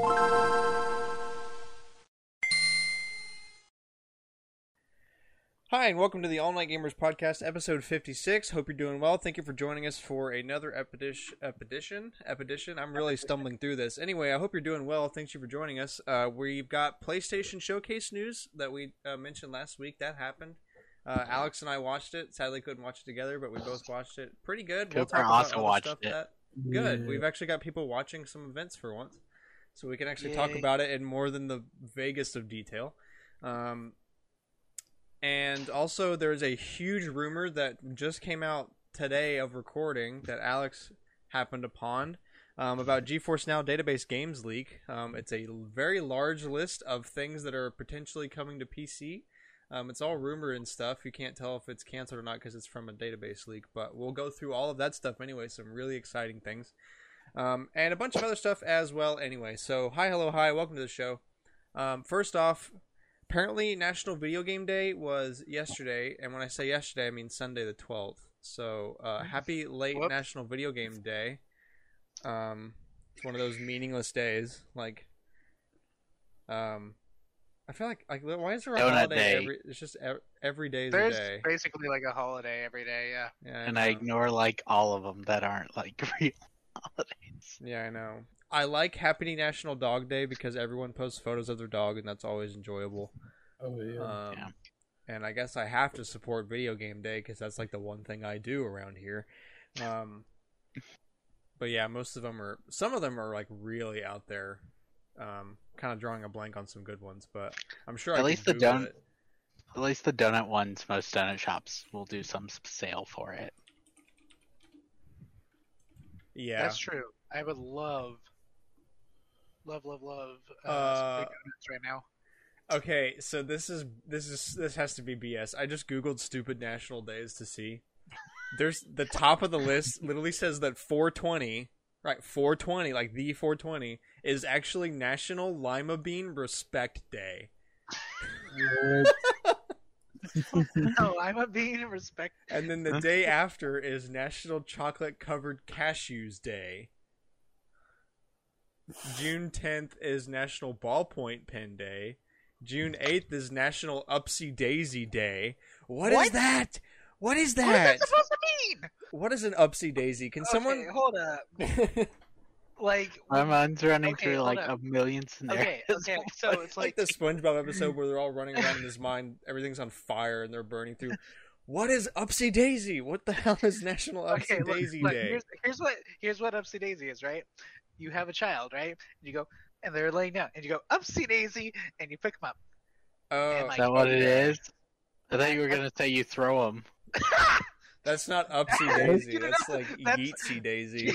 Hi, and welcome to the All Night Gamers Podcast, episode 56. Hope you're doing well. Thank you for joining us for another epedition. Epedition? Epedition? I'm really stumbling through this. Anyway, I hope you're doing well. Thanks you for joining us. Uh, we've got PlayStation Showcase news that we uh, mentioned last week. That happened. Uh, Alex and I watched it. Sadly, couldn't watch it together, but we both watched it. Pretty good. We'll Cooper talk about also watched stuff it. That... Good. We've actually got people watching some events for once, so we can actually talk about it in more than the vaguest of detail. Um, and also, there's a huge rumor that just came out today of recording that Alex happened upon um, about GeForce Now database games leak. Um, it's a very large list of things that are potentially coming to PC. Um, it's all rumor and stuff. You can't tell if it's canceled or not because it's from a database leak. But we'll go through all of that stuff anyway. Some really exciting things, um, and a bunch of other stuff as well. Anyway, so hi, hello, hi, welcome to the show. Um, first off, apparently National Video Game Day was yesterday, and when I say yesterday, I mean Sunday the twelfth. So uh, happy late Whoops. National Video Game Day. Um, it's one of those meaningless days. Like, um, I feel like like why is there a Donut holiday day. every? It's just every, every day is There's a day. basically like a holiday every day. Yeah. Yeah, and I ignore like all of them that aren't like real holidays. Yeah, I know. I like Happy National Dog Day because everyone posts photos of their dog, and that's always enjoyable. Oh yeah. Um, Yeah. And I guess I have to support Video Game Day because that's like the one thing I do around here. Um, but yeah, most of them are. Some of them are like really out there. Um, kind of drawing a blank on some good ones, but I'm sure At I least can the Google don- it. At least the donut ones, most donut shops will do some sale for it. Yeah, That's true. I would love, love, love, love uh, Uh, some big donuts right now. Okay, so this is this is this has to be BS. I just googled stupid national days to see. There's the top of the list literally says that 420, right? 420, like the 420 is actually National Lima Bean Respect Day. no, I'm a being respect. And then the day after is National Chocolate Covered Cashews Day. June 10th is National Ballpoint Pen Day. June 8th is National Upsy Daisy Day. what is that? What is that? What is that? that supposed to mean? What is an Upsy Daisy? Can Okay, someone hold up? Like, My mind's running Okay, through like up. a million scenarios. okay, okay. So it's like like, the SpongeBob episode where they're all running around in his mind, everything's on fire and they're burning through. What is Upsy Daisy? What the hell is National Upsy okay, look, Daisy look, Day? here's here's what here's what Upsy Daisy is, right? You have a child, right? You go, and they're laying down, and you go Upsy Daisy, and you pick them up. Oh, and, Is that what it Yeah. is? I thought you were gonna say you throw them. that's not Upsy Daisy. That's like that's- Yeetsy Daisy.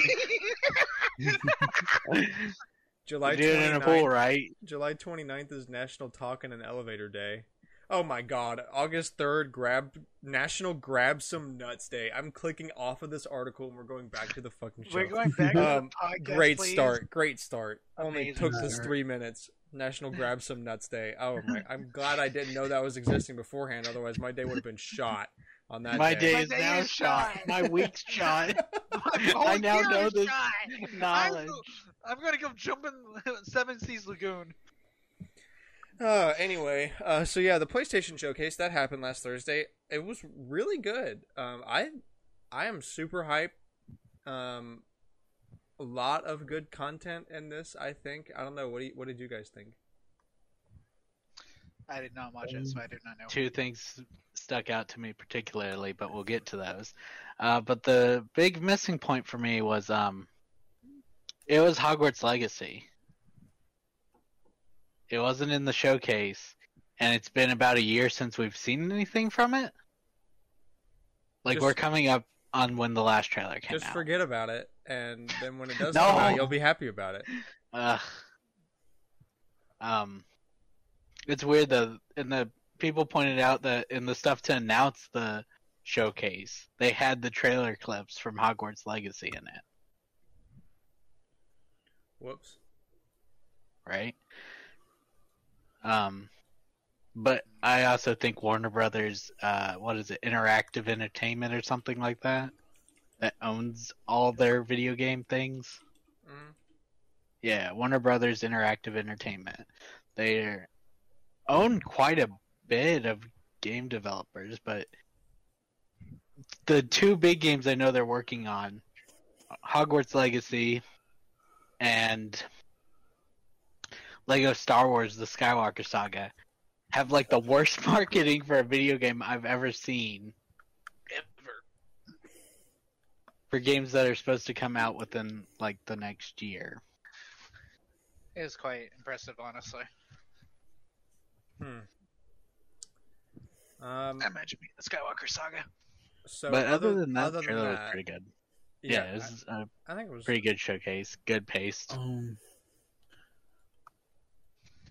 July You do it in a pool, 29th, right? July 29th is National Talk in an Elevator Day. Oh my god. August 3rd, grab National Grab Some Nuts Day. I'm clicking off of this article and we're going back to the fucking show. We're going back to Um, the podcast. Great please. start. Great start. Only took us three minutes. National Grab Some Nuts Day. Oh my! I'm glad I didn't know that was existing beforehand. Otherwise, my day would have been shot on that My day. day is My day now is shot. shot. My week's shot. My whole I now year know is this shot. knowledge. I'm, I'm gonna go jump in Seven Seas Lagoon. Uh, anyway, uh, so yeah, the PlayStation Showcase that happened last Thursday. It was really good. Um, I, I am super hype. Um, a lot of good content in this. I think. I don't know. What do you, What did you guys think? I did not watch it, so I do not know. Two things stuck out to me particularly, but we'll get to those. Uh, but the big missing point for me was um, it was Hogwarts Legacy. It wasn't in the showcase, and it's been about a year since we've seen anything from it. Like Just- we're coming up on when the last trailer came Just out. Just forget about it, and then when it does No. come out, you'll be happy about it. Ugh. Um, it's weird though. And the people pointed out that in the stuff to announce the showcase, they had the trailer clips from Hogwarts Legacy in it, Whoops. right? Um, but I also think Warner Brothers, uh, what is it, Interactive Entertainment or something like that, that owns all their video game things. Mm. Yeah, Warner Brothers Interactive Entertainment. They own quite a bit of game developers, but the two big games I know they're working on, Hogwarts Legacy and Lego Star Wars: The Skywalker Saga, have like the worst marketing for a video game I've ever seen Ever. for games that are supposed to come out within like the next year. It is quite impressive, honestly. Hmm. Um, Imagine me, the Skywalker Saga. so but other, other, than that, other the than trailer was pretty good. Yeah, it was a I, I think it was pretty good showcase, good paced. Um,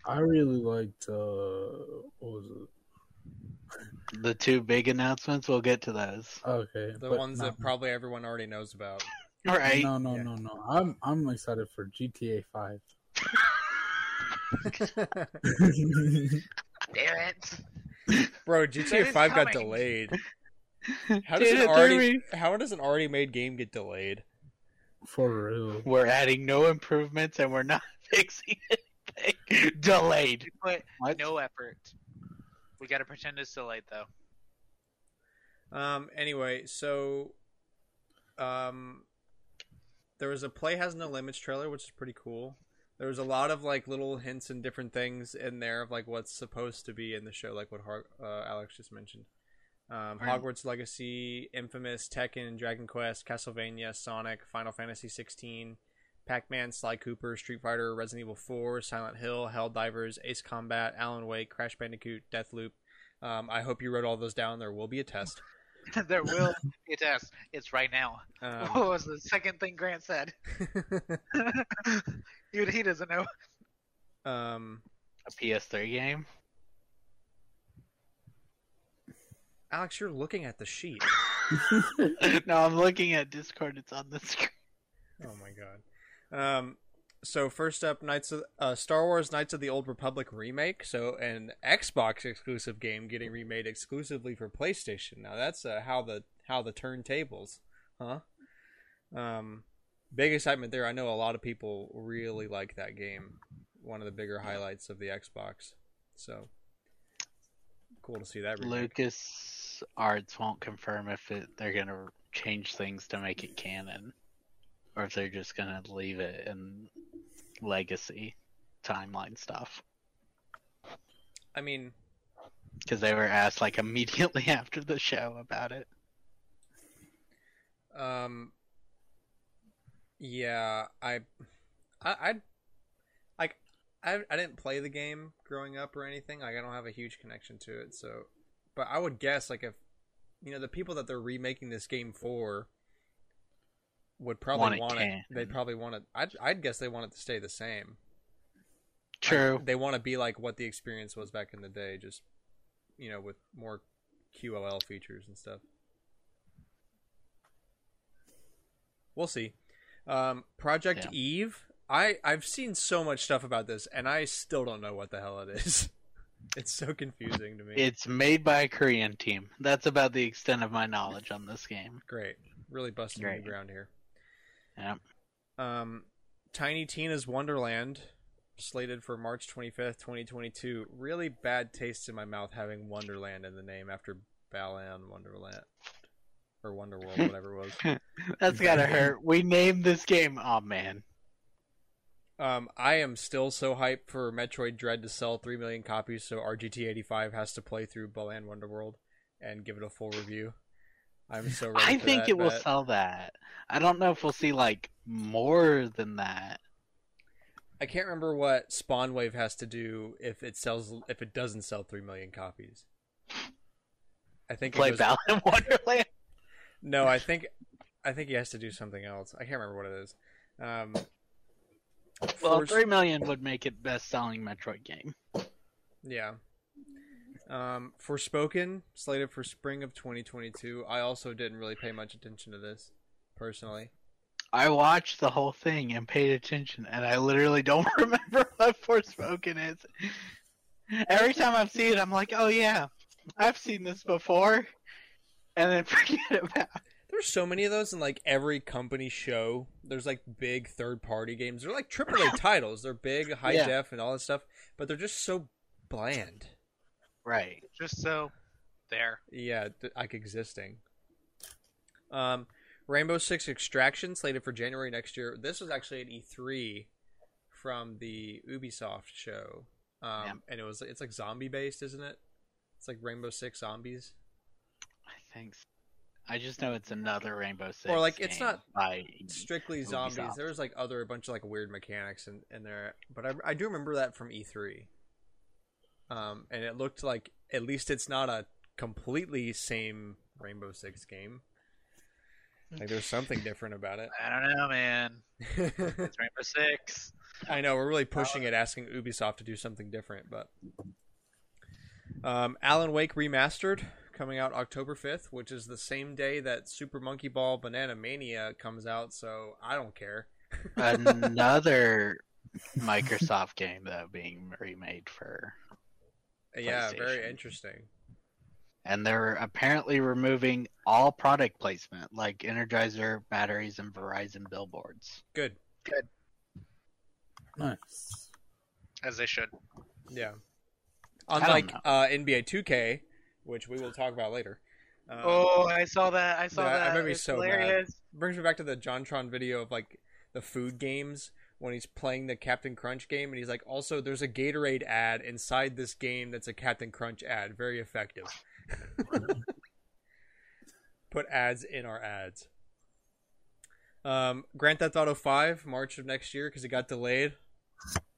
I really liked uh, what was it? The two big announcements, we'll get to those. Okay, the ones not- that probably everyone already knows about. Right. No, no, Yeah. no, no. I'm I'm excited for GTA Five. Damn it. Bro, GTA is Five got delayed. How does Dude, an it already how does an already made game get delayed? For real. We're adding no improvements and we're not fixing anything. Delayed. But What? no effort. We gotta pretend it's delayed, though. Um. Anyway, so, um, there was a Play Has No Limits trailer, which is pretty cool. There was a lot of like little hints and different things in there of like what's supposed to be in the show, like what Har- uh, Alex just mentioned. Um, Hogwarts Legacy, Infamous, Tekken, Dragon Quest, Castlevania, Sonic, Final Fantasy 16, Pac-Man, Sly Cooper, Street Fighter, Resident Evil 4, Silent Hill, Hell Divers, Ace Combat, Alan Wake, Crash Bandicoot, Deathloop. Um, I hope you wrote all those down. There will be a test. there will be a test. It's right now. Um, what was the second thing Grant said? Dude, he doesn't know. um, A PS3 game? Alex, you're looking at the sheet. no, I'm looking at Discord. It's on the screen. Oh my god. Um, so first up, Knights of uh, Star Wars: Knights of the Old Republic remake. So an Xbox exclusive game getting remade exclusively for PlayStation. Now that's uh, how the how the turntables, huh? Um, big excitement there. I know a lot of people really like that game. One of the bigger highlights of the Xbox. So cool to see that remake. Lucas Arts won't confirm if it, they're gonna change things to make it canon, or if they're just gonna leave it in legacy timeline stuff. I mean, Because they were asked like immediately after the show about it. Um. Yeah, I, I, I, like, I, I didn't play the game growing up or anything. Like, I don't have a huge connection to it. So, but I would guess, like, if you know the people that they're remaking this game for would probably Want it want it. canon. They probably want it. I'd, I'd guess they want it to stay the same. True. they want to be like what the experience was back in the day, just you know, with more QOL features and stuff. We'll see. Um, Project Yeah. Eve. I I've seen so much stuff about this, and I still don't know what the hell it is. It's so confusing to me. It's made by a Korean team. That's about the extent of my knowledge on this game. Great, really busting new ground here. Yep. Um, Tiny Tina's Wonderland, slated for March 25th, 2022. Really bad taste in my mouth having Wonderland in the name after Balan Wonderland. Or Wonderworld, whatever it was. That's gotta hurt. We named this game. Oh man. Um, I am still so hyped for Metroid Dread to sell 3 million copies, so RGT85 has to play through Balan Wonderworld and give it a full review. I'm so ready I think it will sell that. I don't know if we'll see like more than that. I can't remember what Spawnwave has to do if it sells if it doesn't sell 3 million copies. I think Play goes- Balan Wonderland. No, I think I think he has to do something else. I can't remember what it is. Um, Well, for- three million would make it best selling Metroid game. yeah. Um, Forspoken slated for spring of 2022. I also didn't really pay much attention to this personally. I watched the whole thing and paid attention, and I literally don't remember what Forspoken is. Every time I see it, I'm like, "Oh yeah, I've seen this before," and then forget about. it. There's there's so many of those in like every company show. There's like big third party games. They're like AAA titles. They're big, high Yeah. def, and all that stuff. But they're just so bland. Right. Just so there. Yeah, th- like existing. Um, Rainbow Six Extraction slated for January next year. This was actually an E3 from the Ubisoft show, um, Yeah. and it was it's like zombie based, isn't it? It's like Rainbow Six Zombies. I think. So. I just know it's another Rainbow Six. Or, like, it's game not by Strictly Ubisoft. zombies. There was like other a bunch of like weird mechanics in, in there, but I, I do remember that from E3. Um, and it looked like at least it's not a completely same Rainbow Six game. Like there's something different about it. I don't know, man. It's Rainbow Six. I know we're really pushing it, asking Ubisoft to do something different, but um, Alan Wake remastered coming out October fifth, which is the same day that Super Monkey Ball Banana Mania comes out. So I don't care. another Microsoft game though being remade for, Yeah, very interesting. and they're apparently removing all product placement like Energizer batteries and Verizon billboards. Good. Good. Nice. As they should. Yeah. don't Unlike uh, NBA 2K, which we will talk about later. Um, oh, I saw that. I saw yeah, that. that made me It's so mad. hilarious. brings me back to the JonTron video of like the food games when he's playing the Captain Crunch game, and he's like, also there's a Gatorade ad inside this game that's a Captain Crunch ad. Very effective. Put ads in our ads. Um, Grand Theft Auto Five, March of next year, because it got delayed.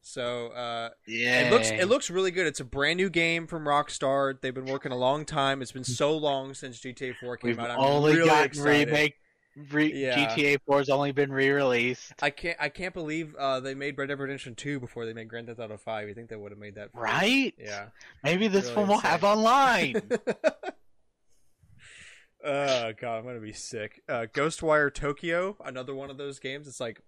So uh, Yeah, it looks it looks really good. It's a brand new game from Rockstar. They've been working a long time. It's been so long since GTA 4 came We've out. I'm only really gotten excited. remake. Re- Yeah. GTA 4's only been re-released. I can't I can't believe uh, they made Red Dead Redemption 2 before they made Grand Theft Auto 5. You think they would have made that first? Right? Yeah. Maybe this Really one will insane. have online. oh god, I'm gonna be sick. Uh, Ghostwire Tokyo, another one of those games. It's like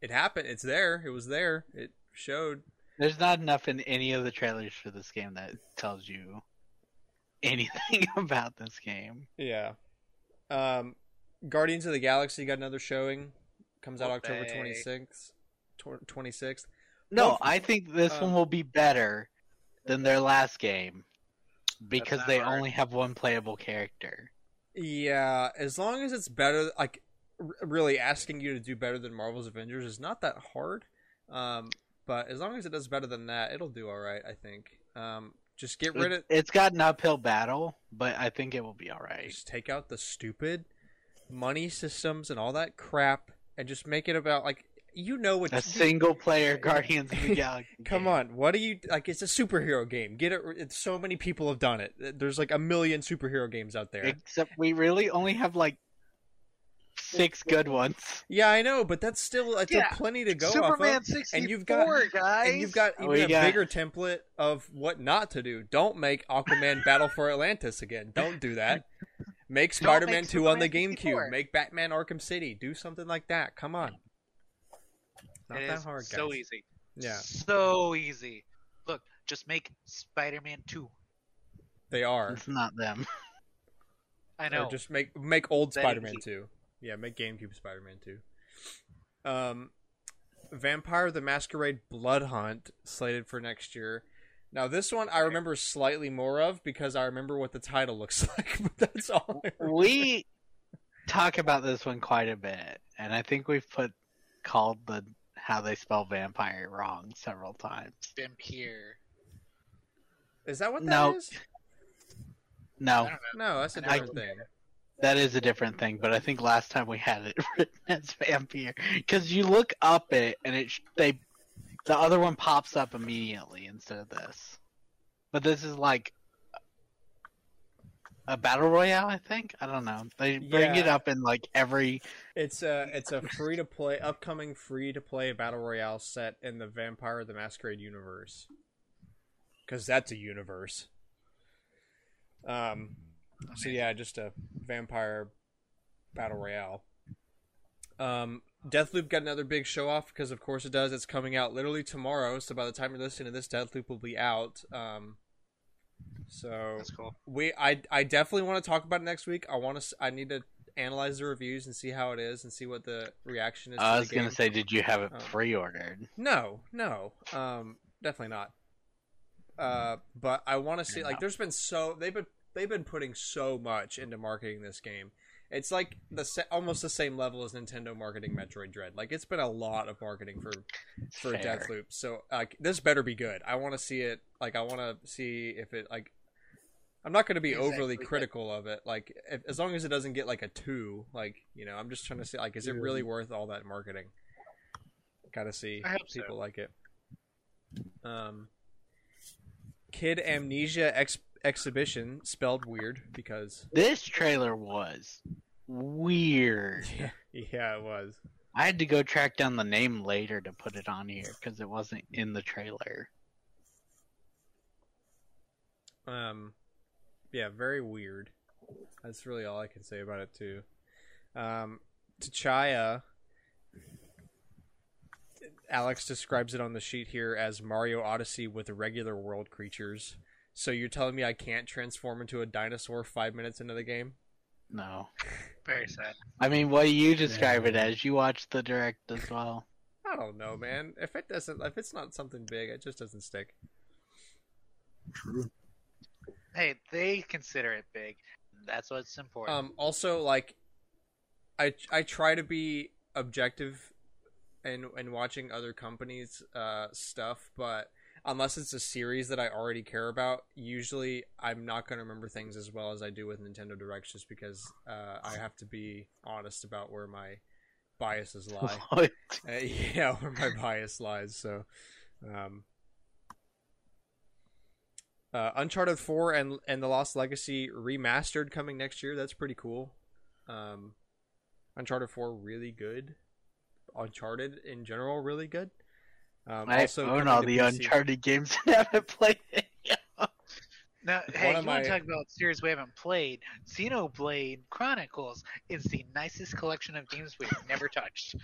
it happened. It's there. It was there. It showed. There's not enough in any of the trailers for this game that tells you anything about this game. Yeah. Um, Guardians of the Galaxy got another showing. Comes out October 26th. 26th. No, Well, I think this um, one will be better than their last game because they hard. only have one playable character. Yeah, as long as it's better, like r- really asking you to do better than Marvel's Avengers is not that hard. Um, but as long as it does better than that, it'll do all right. I think. Um, just get rid of, It- It's got an uphill battle, but I think it will be all right. just take out the stupid money systems and all that crap, and just make it about like you know what. A single player Guardians of the Galaxy. Come game. on, what do you like? It's a superhero game. Get it? It's so many people have done it. There's like a million superhero games out there. Except we really only have like six good ones. Yeah, I know, but that's still uh, it's Yeah, a plenty to go off Superman of. 64, And you've got- guys. And you've got even We a got- bigger template of what not to do. Don't make Aquaman Battle for Atlantis again. Don't do that. Make Don't make Spider-Man 2 on the Superman 64. GameCube. Make Batman Arkham City. Do something like that. Come on. Not It that is hard, guys. so easy. Yeah, So easy. Look, just make Spider-Man 2. they are. It's not them. I Or know. just make make old Spider-Man he- 2. Yeah, make GameCube Spider-Man 2. Um, Vampire the Masquerade Blood Hunt slated for next year. Now this one I remember slightly more of because I remember what the title looks like, but that's all. I we talk about this one quite a bit, and I think we've put called the how they spell vampire wrong several times. Vampire. Is that what that No. is? No. No, that's a different thing. that is a different thing, but I think last time we had it written as vampire because you look up it and it they the other one pops up immediately instead of this. But this is like a battle royale, I think. I don't know. They bring it up in like every It's a it's a free to play upcoming free to play battle royale set in the Vampire the Masquerade universe. Cuz that's a universe. Um so yeah, just a vampire battle royale. Um Deathloop got another big show off because of course it does. It's coming out literally tomorrow, so by the time you're listening to this Deathloop will be out. Um so That's cool. we I I definitely want to talk about it next week. I want to I need to analyze the reviews and see how it is and see what the reaction is. I the was gonna say, did you have it Oh. pre-ordered? No, no, um, definitely not. Uh, but I want to see Fair like there's been so they've been they've been putting so much into marketing this game. It's like the sa- almost the same level as Nintendo marketing Metroid Dread. Like it's been a lot of marketing for for Fair. Deathloop. So like this better be good. I want to see it. Like I want to see if it like. I'm not going to be Exactly, overly critical of it. Like if, as long as it doesn't get like a two, like you know, I'm just trying to see like is it really worth all that marketing? Got to see I hope so. people like it. Um, Kid Amnesia ex- exhibition spelled weird because This trailer was weird. yeah, yeah, it was. I had to go track down the name later to put it on here because it wasn't in the trailer. Um, yeah, very weird. That's really all I can say about it too. Um, Tachaya. Alex describes it on the sheet here as Mario Odyssey with regular world creatures. So you're telling me I can't transform into a dinosaur five minutes into the game? No, Very sad. I mean, what do you describe it as? You watched the direct as well. I don't know, man. If it doesn't, if it's not something big, it just doesn't stick. True. Hey, they consider it big. That's what's important. Um, also, like, I I try to be objective in in watching other companies' uh, stuff, but unless it's a series that I already care about, usually I'm not going to remember things as well as I do with Nintendo Directs, just because uh, I have to be honest about where my biases lie. Uh, yeah, where my bias lies. So, um, uh, Uncharted Four and and the Lost Legacy remastered coming next year. That's pretty cool. Um, Uncharted Four really good. Uncharted in general really good. Um, I also own all the PC. Uncharted games and haven't played it. yet. now, hey, you of want to talk about series we haven't played? Xenoblade Chronicles is the nicest collection of games we've never touched.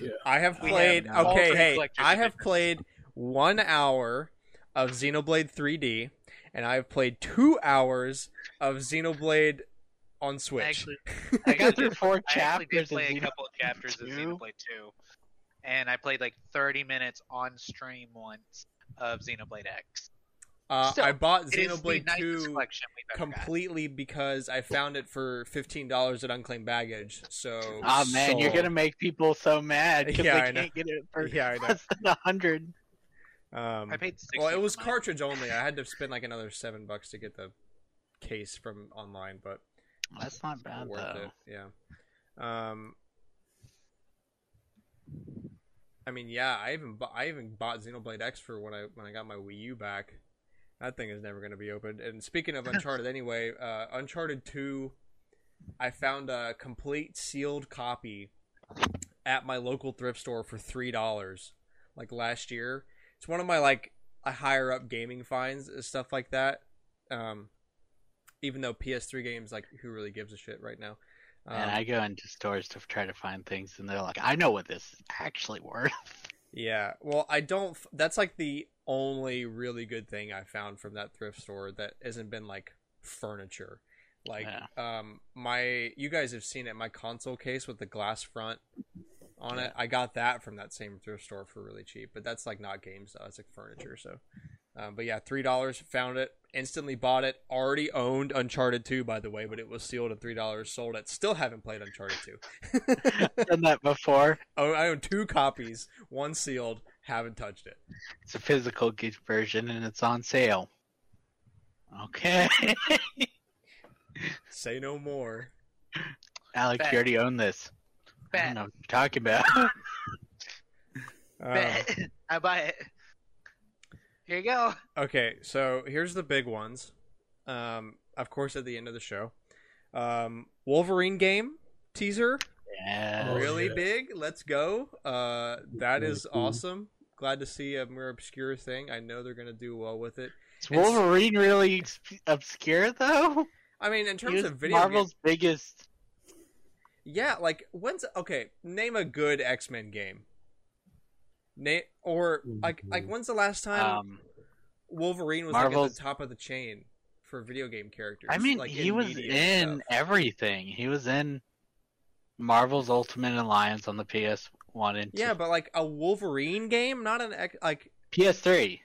Yeah. I have We played. have okay, hey, I have editions. played one hour of Xenoblade 3D, and I have played two hours of Xenoblade on Switch. Actually, I got through four I actually did chapters. play a couple of chapters of 2. Xenoblade 2, and I played like 30 minutes on stream once of Xenoblade X. Uh, Still, I bought It is the Xenoblade nicest 2 collection got. completely because I found it for fifteen dollars at Unclaimed Baggage. So, Oh man, you're gonna make people so mad because Yeah, they know. can't get it for Yeah, I know. less than a hundred. Um, I paid well, it was for cartridge only. I had to spend like another seven bucks to get the case from online, but That's not bad worth though. it. Yeah. Um. I mean, yeah, I even bu- I even bought Xenoblade X for when I when I got my Wii U back. That thing is never going to be opened. And speaking of Uncharted, anyway, uh, Uncharted Two, I found a complete sealed copy at my local thrift store for three dollars, like last year. It's one of my like higher up gaming finds, stuff like that. Um, even though PS3 games, like, who really gives a shit right now? Um, and I go into stores to try to find things, and they're like, "I know what this is actually worth." Yeah, well, I don't. f- That's like the only really good thing I found from that thrift store that hasn't been like furniture. Like, um, my you guys have seen it. My console case with the glass front on it. I got that from that same thrift store for really cheap. But that's like not games though. It's like furniture. So, um, but yeah, three dollars. Found it. Instantly bought it. Already owned Uncharted two, by the way, but it was sealed at three dollars. Sold it. Still haven't played Uncharted two. Done that before. oh, I own two copies. One sealed. Haven't touched it. It's a physical version, and it's on sale. Okay, Say no more. Alex, Bet. you already own this. I don't know what you're talking about. Uh, Bet. I buy it. Here you go. okay, so here's the big ones. Um, of course, at the end of the show, um, Wolverine game teaser, yeah. Really yeah. big. Let's go. Uh, that Really is cool. awesome. Glad to see a more obscure thing. I know they're gonna do well with it. Is Wolverine really obscure though? I mean, in He terms of video, Marvel's biggest. game- yeah. Like when's okay? Name a good X Men game. Name or like like when's the last time Um, Wolverine was like at the top of the chain for video game characters. I mean, like, he was in everything. He was in Marvel's Ultimate Alliance on the PS1 and Yeah, but like a Wolverine game, not an ex- like PS3.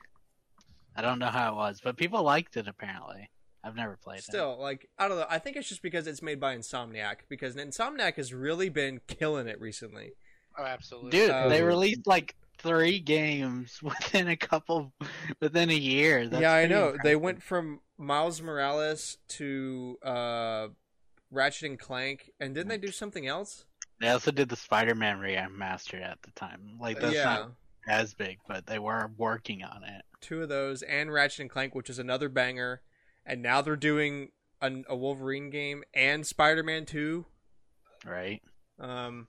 I don't know how it was, but people liked it apparently. I've never played it. still like I don't know. I think it's just because it's made by Insomniac because Insomniac has really been killing it recently. Oh, absolutely. Dude, Uh, they released like three games within a couple within a year. That's yeah, I know. impressive. They went from Miles Morales to uh, Ratchet and Clank, and didn't they do something else? They also did the Spider-Man remastered at the time. Like that's yeah, not as big, but they were working on it. two of those, and Ratchet and Clank, which is another banger. And now they're doing a, a Wolverine game and Spider-Man Two. Right? Um,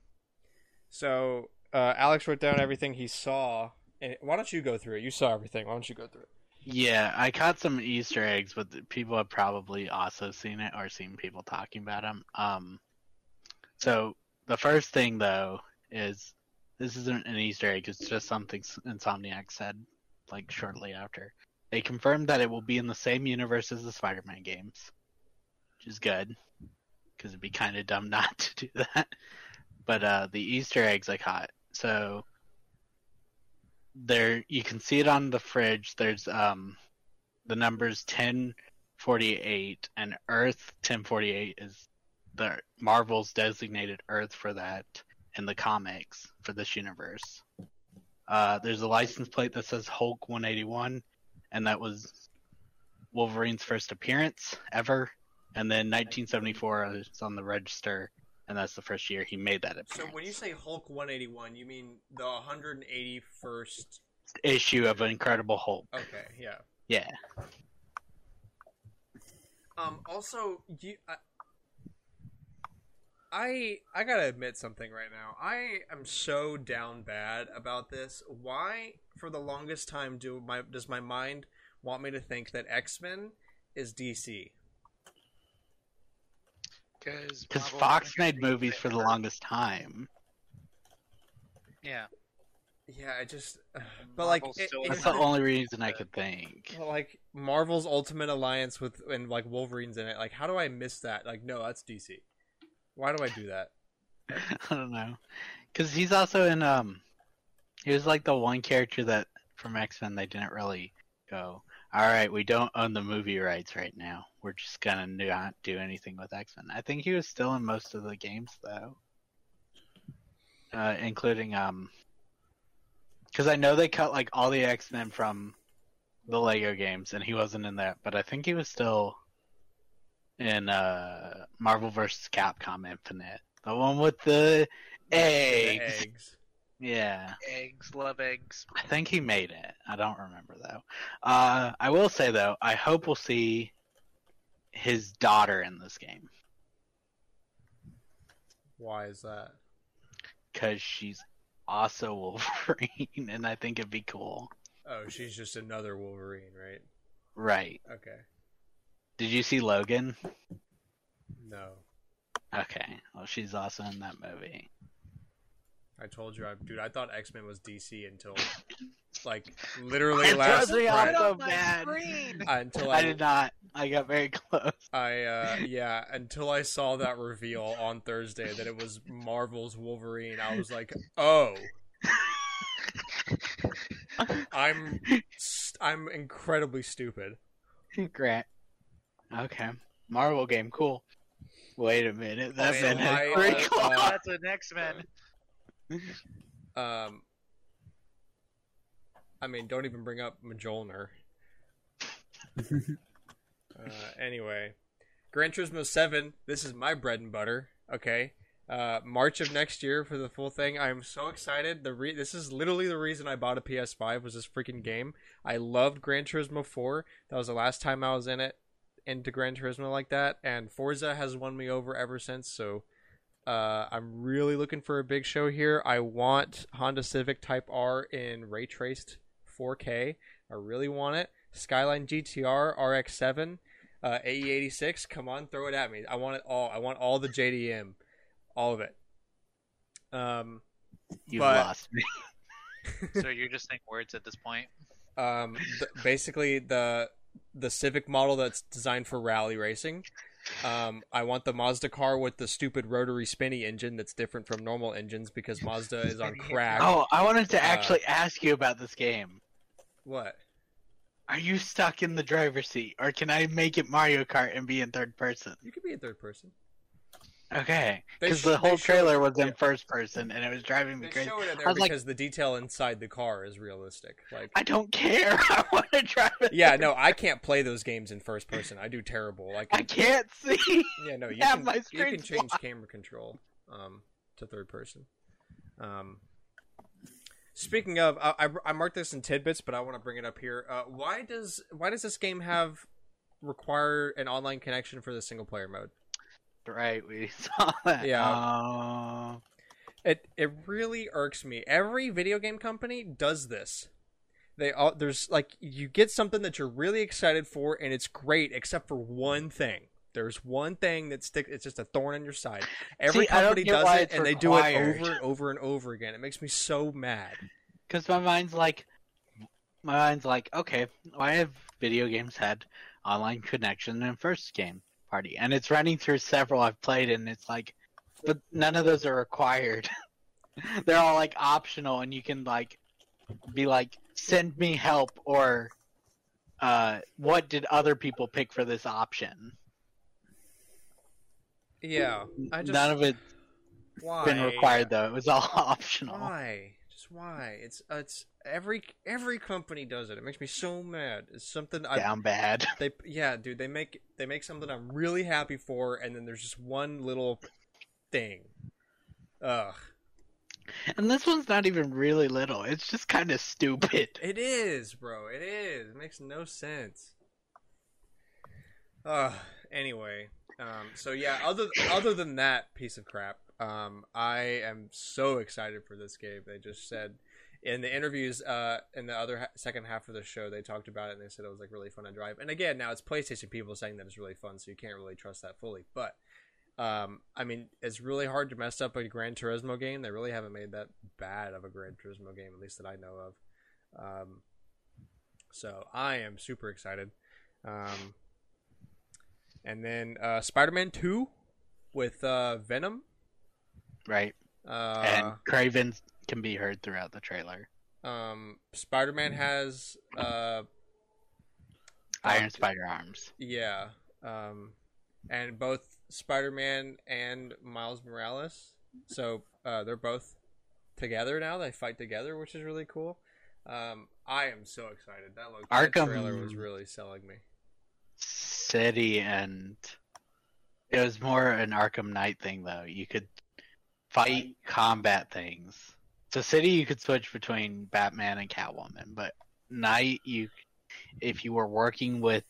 so uh, Alex wrote down everything he saw. And why don't you go through it? You saw everything. Why don't you go through it? Yeah, I caught some Easter eggs, but people have probably also seen it or seen people talking about them. Um, so the first thing though is this isn't an Easter egg; it's just something Insomniac said like shortly after. They confirmed that it will be in the same universe as the Spider-Man games, which is good because it'd be kind of dumb not to do that. But uh, the Easter eggs I caught. So there, you can see it on the fridge. There's um, the numbers ten forty eight and Earth ten forty eight is the Marvel's designated Earth for that in the comics for this universe. Uh, there's a license plate that says Hulk 181, and that was Wolverine's first appearance ever. And then 1974 is on the register, and that's the first year he made that appearance. So when you say Hulk 181, you mean the 181st? issue of Incredible Hulk, Okay, yeah. yeah. Um. Also, you. I, I I gotta admit something right now. I am so down bad about this. Why, for the longest time, do my does my mind want me to think that X Men is DC? Because Because Fox made movies for the longest time. Yeah. Yeah, I just. But like, Marvel's it- still it- That's the only reason I could think. Well, like Marvel's Ultimate Alliance with and like Wolverine's in it. Like, how do I miss that? Like, no, that's DC. Why do I do that? I don't know, because he's also in um, he was like the one character that from X Men they didn't really go. All right, we don't own the movie rights right now. We're just gonna not do anything with X Men. I think he was still in most of the games though, uh, including um, because I know they cut like all the X Men from the Lego games, and he wasn't in that. But I think he was still in uh Marvel vs. Capcom Infinite, the one with the eggs. eggs. Yeah, Eggs, love eggs. I think he made it. I don't remember though. Uh, I will say though, I hope we'll see his daughter in this game Why is that? because she's also Wolverine, and I think it'd be cool. Oh, she's just another Wolverine, right? Right? Okay. Did you see Logan? No, Okay, well she's also in that movie. I told you, I, dude. I thought X Men was DC until like literally It last throws me Friday. off so on my bad. screen. Uh, until I I, did not. I got very close. I uh, yeah, until I saw that reveal on Thursday that it was Marvel's Wolverine. I was like, oh, I'm st- I'm incredibly stupid. Grant. Okay. Marvel game, cool. Wait a minute, that Wait, man so I, uh, cool. uh, That's an X-Men. Um, I mean, don't even bring up Mjolnir. uh, anyway, Gran Turismo Seven. This is my bread and butter. Okay, uh, March of next year for the full thing. I'm so excited. The re- this is literally the reason I bought a PS5 was this freaking game. I loved Gran Turismo Four. That was the last time I was in it into Gran Turismo like that, and Forza has won me over ever since. So uh, I'm really looking for a big show here. I want Honda Civic Type R in ray traced 4K. I really want it. Skyline GTR RX7, uh, AE86. Come on, throw it at me. I want it all. I want all the JDM, all of it. Um, You but- lost me. so you're just saying words at this point. um, th- basically the the Civic model that's designed for rally racing. Um, I want the Mazda car with the stupid rotary spinny engine that's different from normal engines because Mazda is on crack. Oh, I wanted to Uh, actually ask you about this game. What? Are you stuck in the driver's seat, or can I make it Mario Kart and be in third person? You could be in third person. Okay, because the whole trailer was in yeah. first person, and it was driving me They crazy. show it in I there was like- because the detail inside the car is realistic. Like, I don't care. I want to drive it. yeah, no, I can't play those games in first person. I do terrible. Like, I can't see. yeah, no, you have can you can change blocked. camera control um to third person. Um, speaking of, I, I, I marked this in tidbits, but I want to bring it up here. Uh, why does why does this game have require an online connection for the single player mode? Right, we saw that. Yeah. Uh, It it really irks me. Every video game company does this. They all there's like you get something that you're really excited for and it's great except for one thing. There's one thing that stick it's just a thorn in your side. Every See, company does it and they do it over and over and over again. It makes me so mad. Because my mind's like, my mind's like, okay, why have video games had online connection in first game party? And it's running through several I've played, and it's like, but none of those are required. They're all like optional, and you can like be like, send me help, or uh, what did other people pick for this option? Yeah. I just None of it. why? been required though. It was all optional. Why? Just why? It's it's every every company does it. It makes me so mad. It's something I Down bad. They yeah, dude. They make they make something I'm really happy for, and then there's just one little thing. Ugh, And this one's not even really little. It's just kind of stupid. it is, bro. It is. It makes no sense. Ugh. Anyway, um. So yeah. Other other than that piece of crap, um, I am so excited for this game. They just said in the interviews, uh, in the other ha- second half of the show, they talked about it and they said it was like really fun to drive. And again, now it's PlayStation people saying that it's really fun, so you can't really trust that fully. But um, I mean, it's really hard to mess up a Gran Turismo game. They really haven't made that bad of a Gran Turismo game, at least that I know of. Um, so I am super excited. Um, and then uh, Spider-Man Two with uh, Venom. Right. Uh, and Kraven can be heard throughout the trailer. um, Spider-Man has uh, Iron Spider arms. Yeah. Um, and both Spider-Man and Miles Morales. So uh, they're both together now. They fight together, which is really cool. Um, I am so excited. That look that Arkham- trailer was really selling me. City and it was more an Arkham Knight thing though. You could fight combat things. So City you could switch between Batman and Catwoman, but night you if you were working with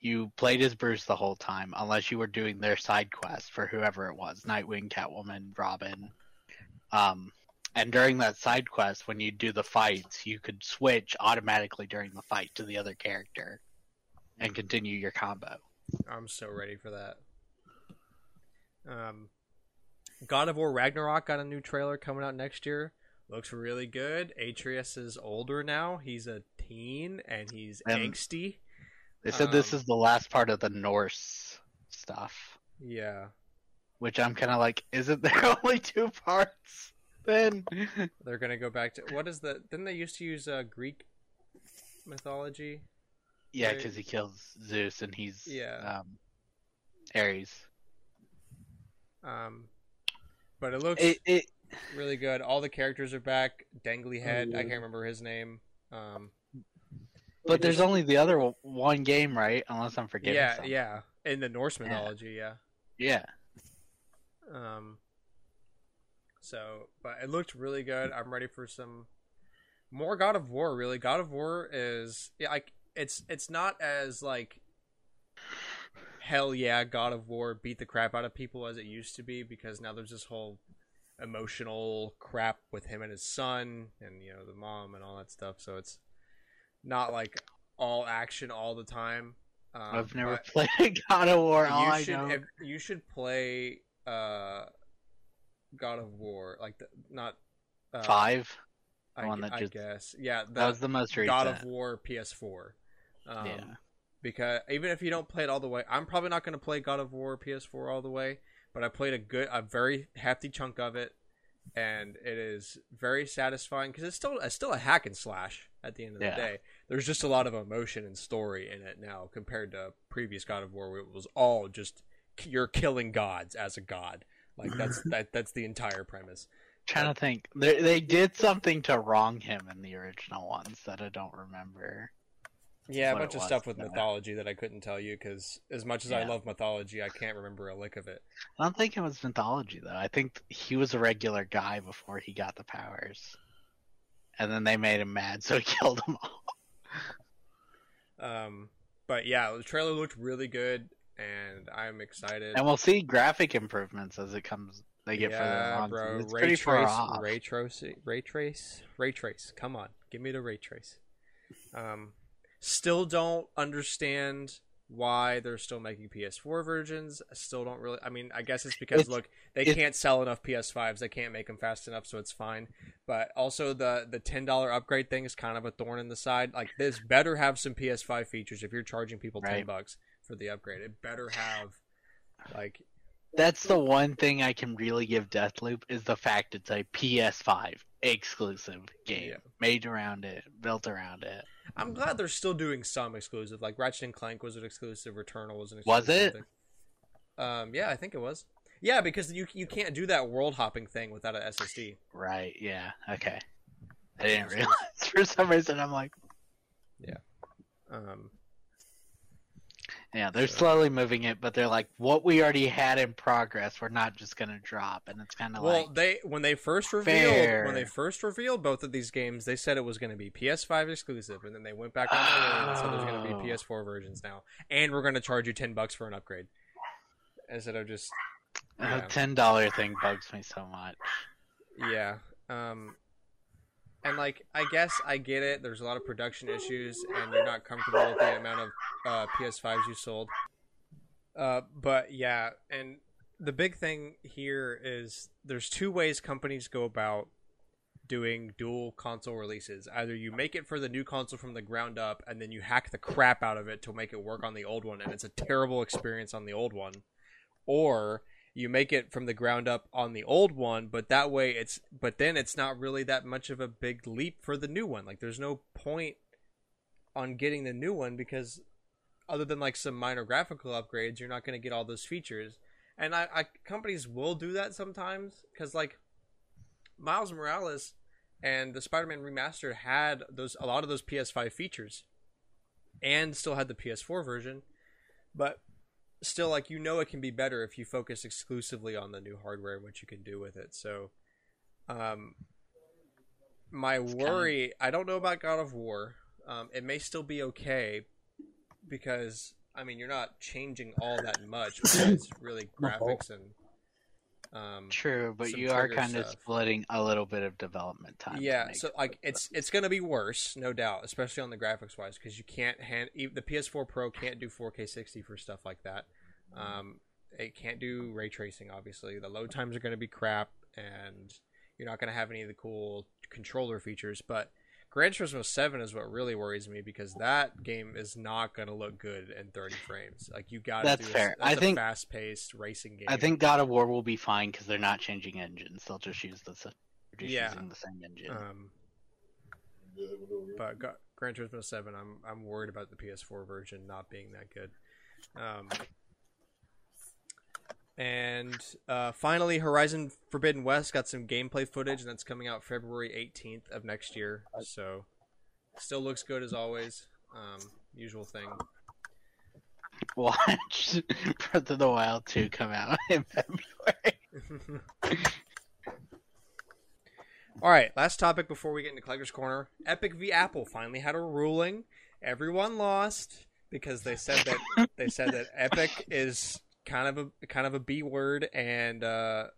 you played as Bruce the whole time unless you were doing their side quest for whoever it was, Nightwing, Catwoman, Robin. Um and during that side quest when you do the fights, you could switch automatically during the fight to the other character and continue your combo. I'm so ready for that. Um, God of War Ragnarok got a new trailer coming out next year. Looks really good. Atreus is older now. He's a teen and he's Um, angsty. They said this Um, is the last part of the Norse stuff, Yeah. which I'm kind of like, isn't there only two parts? Then They're gonna go back to what is the? Didn't they used to use uh, Greek mythology? yeah, because he kills Zeus and he's Yeah. um, Ares. Um, but it looks It, it really good. All the characters are back. Dangly Head, I can't remember his name. Um, but there's only the other one- game, right? Unless I'm forgetting. yeah, something. yeah. In the Norse mythology, yeah. yeah. Um, so, but it looked really good. I'm ready for some more God of War. Really, God of War is yeah, like it's it's not as like hell yeah, God of War beat the crap out of people as it used to be because now there's this whole emotional crap with him and his son and you know the mom and all that stuff. So it's not like all action all the time. Um, I've never played God of War. All you I should know. if, you should play uh God of War like the not uh, Five. I, that I just- guess yeah that was the most recent. God of War PS4 um, Yeah. Because even if you don't play it all the way, I'm probably not going to play God of War PS4 all the way, but I played a good, a very hefty chunk of it, and it is very satisfying because it's still it's still a hack and slash at the end of Yeah. the day. There's just a lot of emotion and story in it now compared to previous God of War, where it was all just you're killing gods as a god. Like that's that that's the entire premise. trying to think. They they did something to wrong him in the original ones that I don't remember. Yeah, a bunch of was, stuff with no. mythology that I couldn't tell you because as much as I love mythology, I can't remember a lick of it. I don't think it was mythology though. I think he was a regular guy before he got the powers, and then they made him mad, so he killed them all. Um, but yeah, the trailer looked really good, and I'm excited. And we'll see graphic improvements as it comes. They get further yeah, along. bro. It's Ray pretty far trace, off. ray trace, ray trace, ray trace. Come on, give me the ray trace. Um, still don't understand why they're still making PS4 versions. I still don't really. I mean, I guess it's because It's- look, they can't sell enough PS5s. They can't make them fast enough, so it's fine. But also the the ten dollar upgrade thing is kind of a thorn in the side. Like this better have some PS5 features if you're charging people ten bucks for the upgrade. It better have like That's the one thing I can really give Deathloop is the fact it's a PS5 exclusive game Yeah. made around it, built around it. I'm glad they're still doing some exclusive. Like Ratchet and Clank was an exclusive. Returnal was an exclusive. Was it? thing. Um, yeah, I think it was. Yeah, because you you can't do that world hopping thing without an SSD. Right? Yeah. Okay. I didn't realize for some reason. I'm like, yeah. Um, yeah, they're So- slowly moving it, but they're like, what we already had in progress, we're not just gonna drop, and it's kind of like well, like, they when they first revealed Fair. when they first revealed both of these games, they said it was going to be PS5 exclusive, and then they went back on their word and said there's going to Oh. be PS4 versions now, and we're going to charge you ten bucks for an upgrade instead of just the ten dollar thing bugs me so much. Yeah. Um and like I guess I get it. There's a lot of production issues and you're not comfortable with the amount of uh PS5s you sold. Uh but yeah, and the big thing here is there's two ways companies go about doing dual console releases. Either you make it for the new console from the ground up and then you hack the crap out of it to make it work on the old one and it's a terrible experience on the old one. Or you make it from the ground up on the old one, but that way it's but then it's not really that much of a big leap for the new one. Like there's no point on getting the new one because other than like some minor graphical upgrades, you're not going to get all those features. And I, I companies will do that sometimes because like Miles Morales and the Spider-Man remastered had those a lot of those PS5 features, and still had the PS4 version, but still like you know it can be better if you focus exclusively on the new hardware and what you can do with it. So, um, my kinda- worry I don't know about God of War. Um, it may still be okay because I mean you're not changing all that much besides really graphics and um True, but you are kind of splitting a little bit of development time. yeah so like it's it's gonna be worse no doubt especially on the graphics wise because you can't hand the ps4 pro can't do 4k 60 for stuff like that. Um it can't do ray tracing obviously. The load times are gonna be crap and you're not gonna have any of the cool controller features but Gran Turismo 7 is what really worries me because that game is not going to look good in 30 frames. Like you got to That's do fair. A, that's I a think- fast-paced racing game. I think God of War will be fine because they're not changing engines. They'll just use the just Yeah. using the same engine. um but Ga- Gran Turismo 7 I'm I'm worried about the PS4 version not being that good. Um and uh, finally, Horizon Forbidden West got some gameplay footage, and that's coming out February 18th of next year. So, still looks good as always. Um, usual thing. Watch Breath of the Wild 2 come out in February. All right, last topic before we get into Collector's Corner. Epic v Apple finally had a ruling. Everyone lost because they said that they said that Epic is kind of a kind of a B word and uh,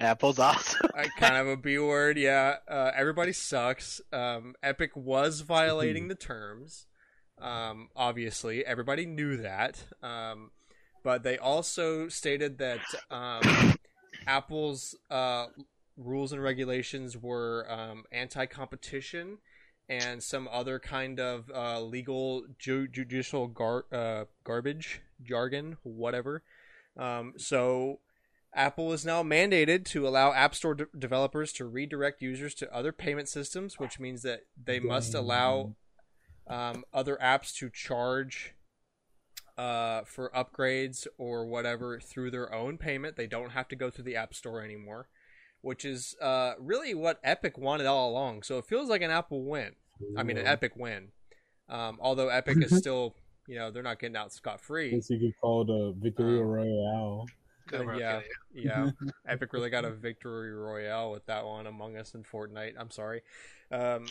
Apple's awesome. kind of a B word. Yeah, uh, everybody sucks. Um, Epic was violating the terms. Um, obviously, everybody knew that. Um, but they also stated that um, Apple's uh, rules and regulations were um, anti-competition and some other kind of uh, legal ju- judicial gar- uh, garbage jargon, whatever. Um, so Apple is now mandated to allow App Store de- developers to redirect users to other payment systems, which means that they must allow um, other apps to charge uh, for upgrades or whatever through their own payment. They don't have to go through the App Store anymore, which is uh, really what Epic wanted all along. So it feels like an Apple win. I mean, an Epic win. Um, although Epic is still, you know, they're not getting out scot free. guess you could call it a Victory Um, Royale. Good work, yeah, yeah. yeah. Epic really got a victory royale with that one, Among Us and Fortnite. I'm sorry. Um,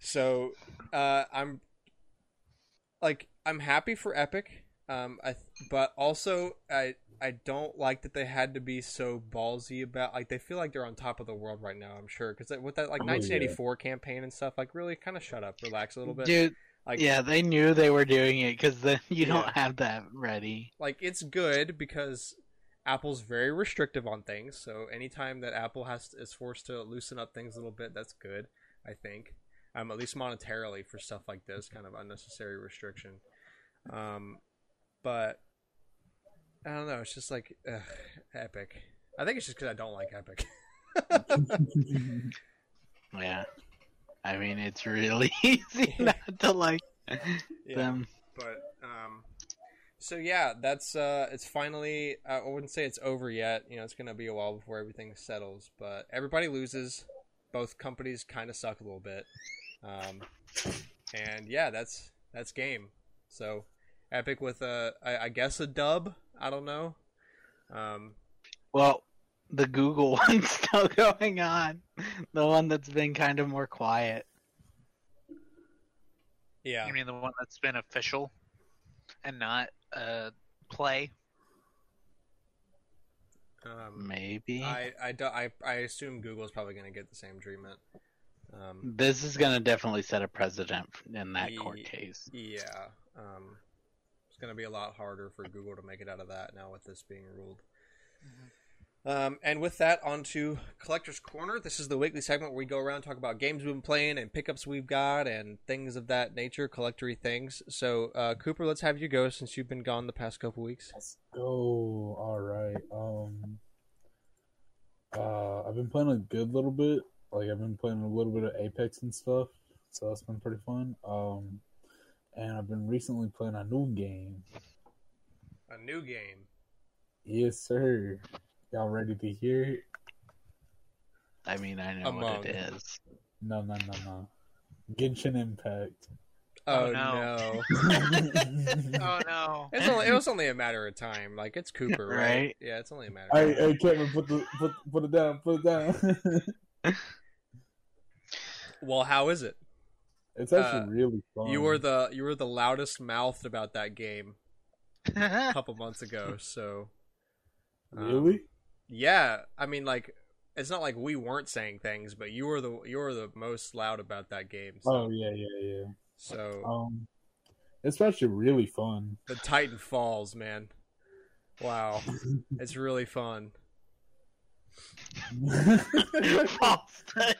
so uh, I'm like I'm happy for Epic, um, I but also I I don't like that they had to be so ballsy about like they feel like they're on top of the world right now. I'm sure because with that like Oh, yeah. 1984 campaign and stuff, like really kind of shut up, relax a little bit. Dude, Like yeah, they knew they were doing it because then you don't have that ready. like it's good because Apple's very restrictive on things. So anytime that Apple has is forced to loosen up things a little bit, that's good. I think, um, at least monetarily for stuff like this, kind of unnecessary restriction. Um, but I don't know. It's just like ugh, Epic. I think it's just because I don't like Epic. Yeah. I mean, it's really easy not to like Yeah. them. but um so yeah that's uh it's finally i wouldn't say it's over yet. You know it's gonna be a while before everything settles but everybody loses. Both companies kind of suck a little bit. Um and yeah that's that's game. So epic with a I, I guess a dub? I don't know. Um Well, the Google one's still going on. The one that's been kind of more quiet. yeah You mean the one that's been official and not uh play? um Maybe. I, I, do, I, I assume Google's probably going to get the same treatment. Um, This is going to definitely set a precedent in that court case. Yeah. Um, it's going to be a lot harder for Google to make it out of that now with this being ruled. Um, and with that, on to Collector's Corner. This is the weekly segment where we go around and talk about games we've been playing and pickups we've got and things of that nature, collectory things. So, uh, Cooper, let's have you go since you've been gone the past couple weeks. Let's go. All right. Um. Uh, I've been playing a good little bit. Like I've been playing a little bit of Apex and stuff, so that's been pretty fun. Um, and I've been recently playing a new game. A new game. Yes, sir. Y'all ready to hear it? I mean, I know Among. what it is. No, no, no, no. Genshin Impact. Oh, Oh, no. no. Oh no. It's only, it was only a matter of time. Like, it's Cooper, right? Right. Yeah, it's only a matter of Hey, time. hey, Kevin, put the put put it down. Put it down. Well, how is it? it's actually Uh, really fun. You were the you were the loudest mouthed about that game a couple months ago. So um, really. Yeah, I mean, like it's not like we weren't saying things, but you were the you were the most loud about that game. So, Oh yeah, yeah, yeah. so Um, it's actually really fun. the Titan Falls, man. Wow, it's really fun.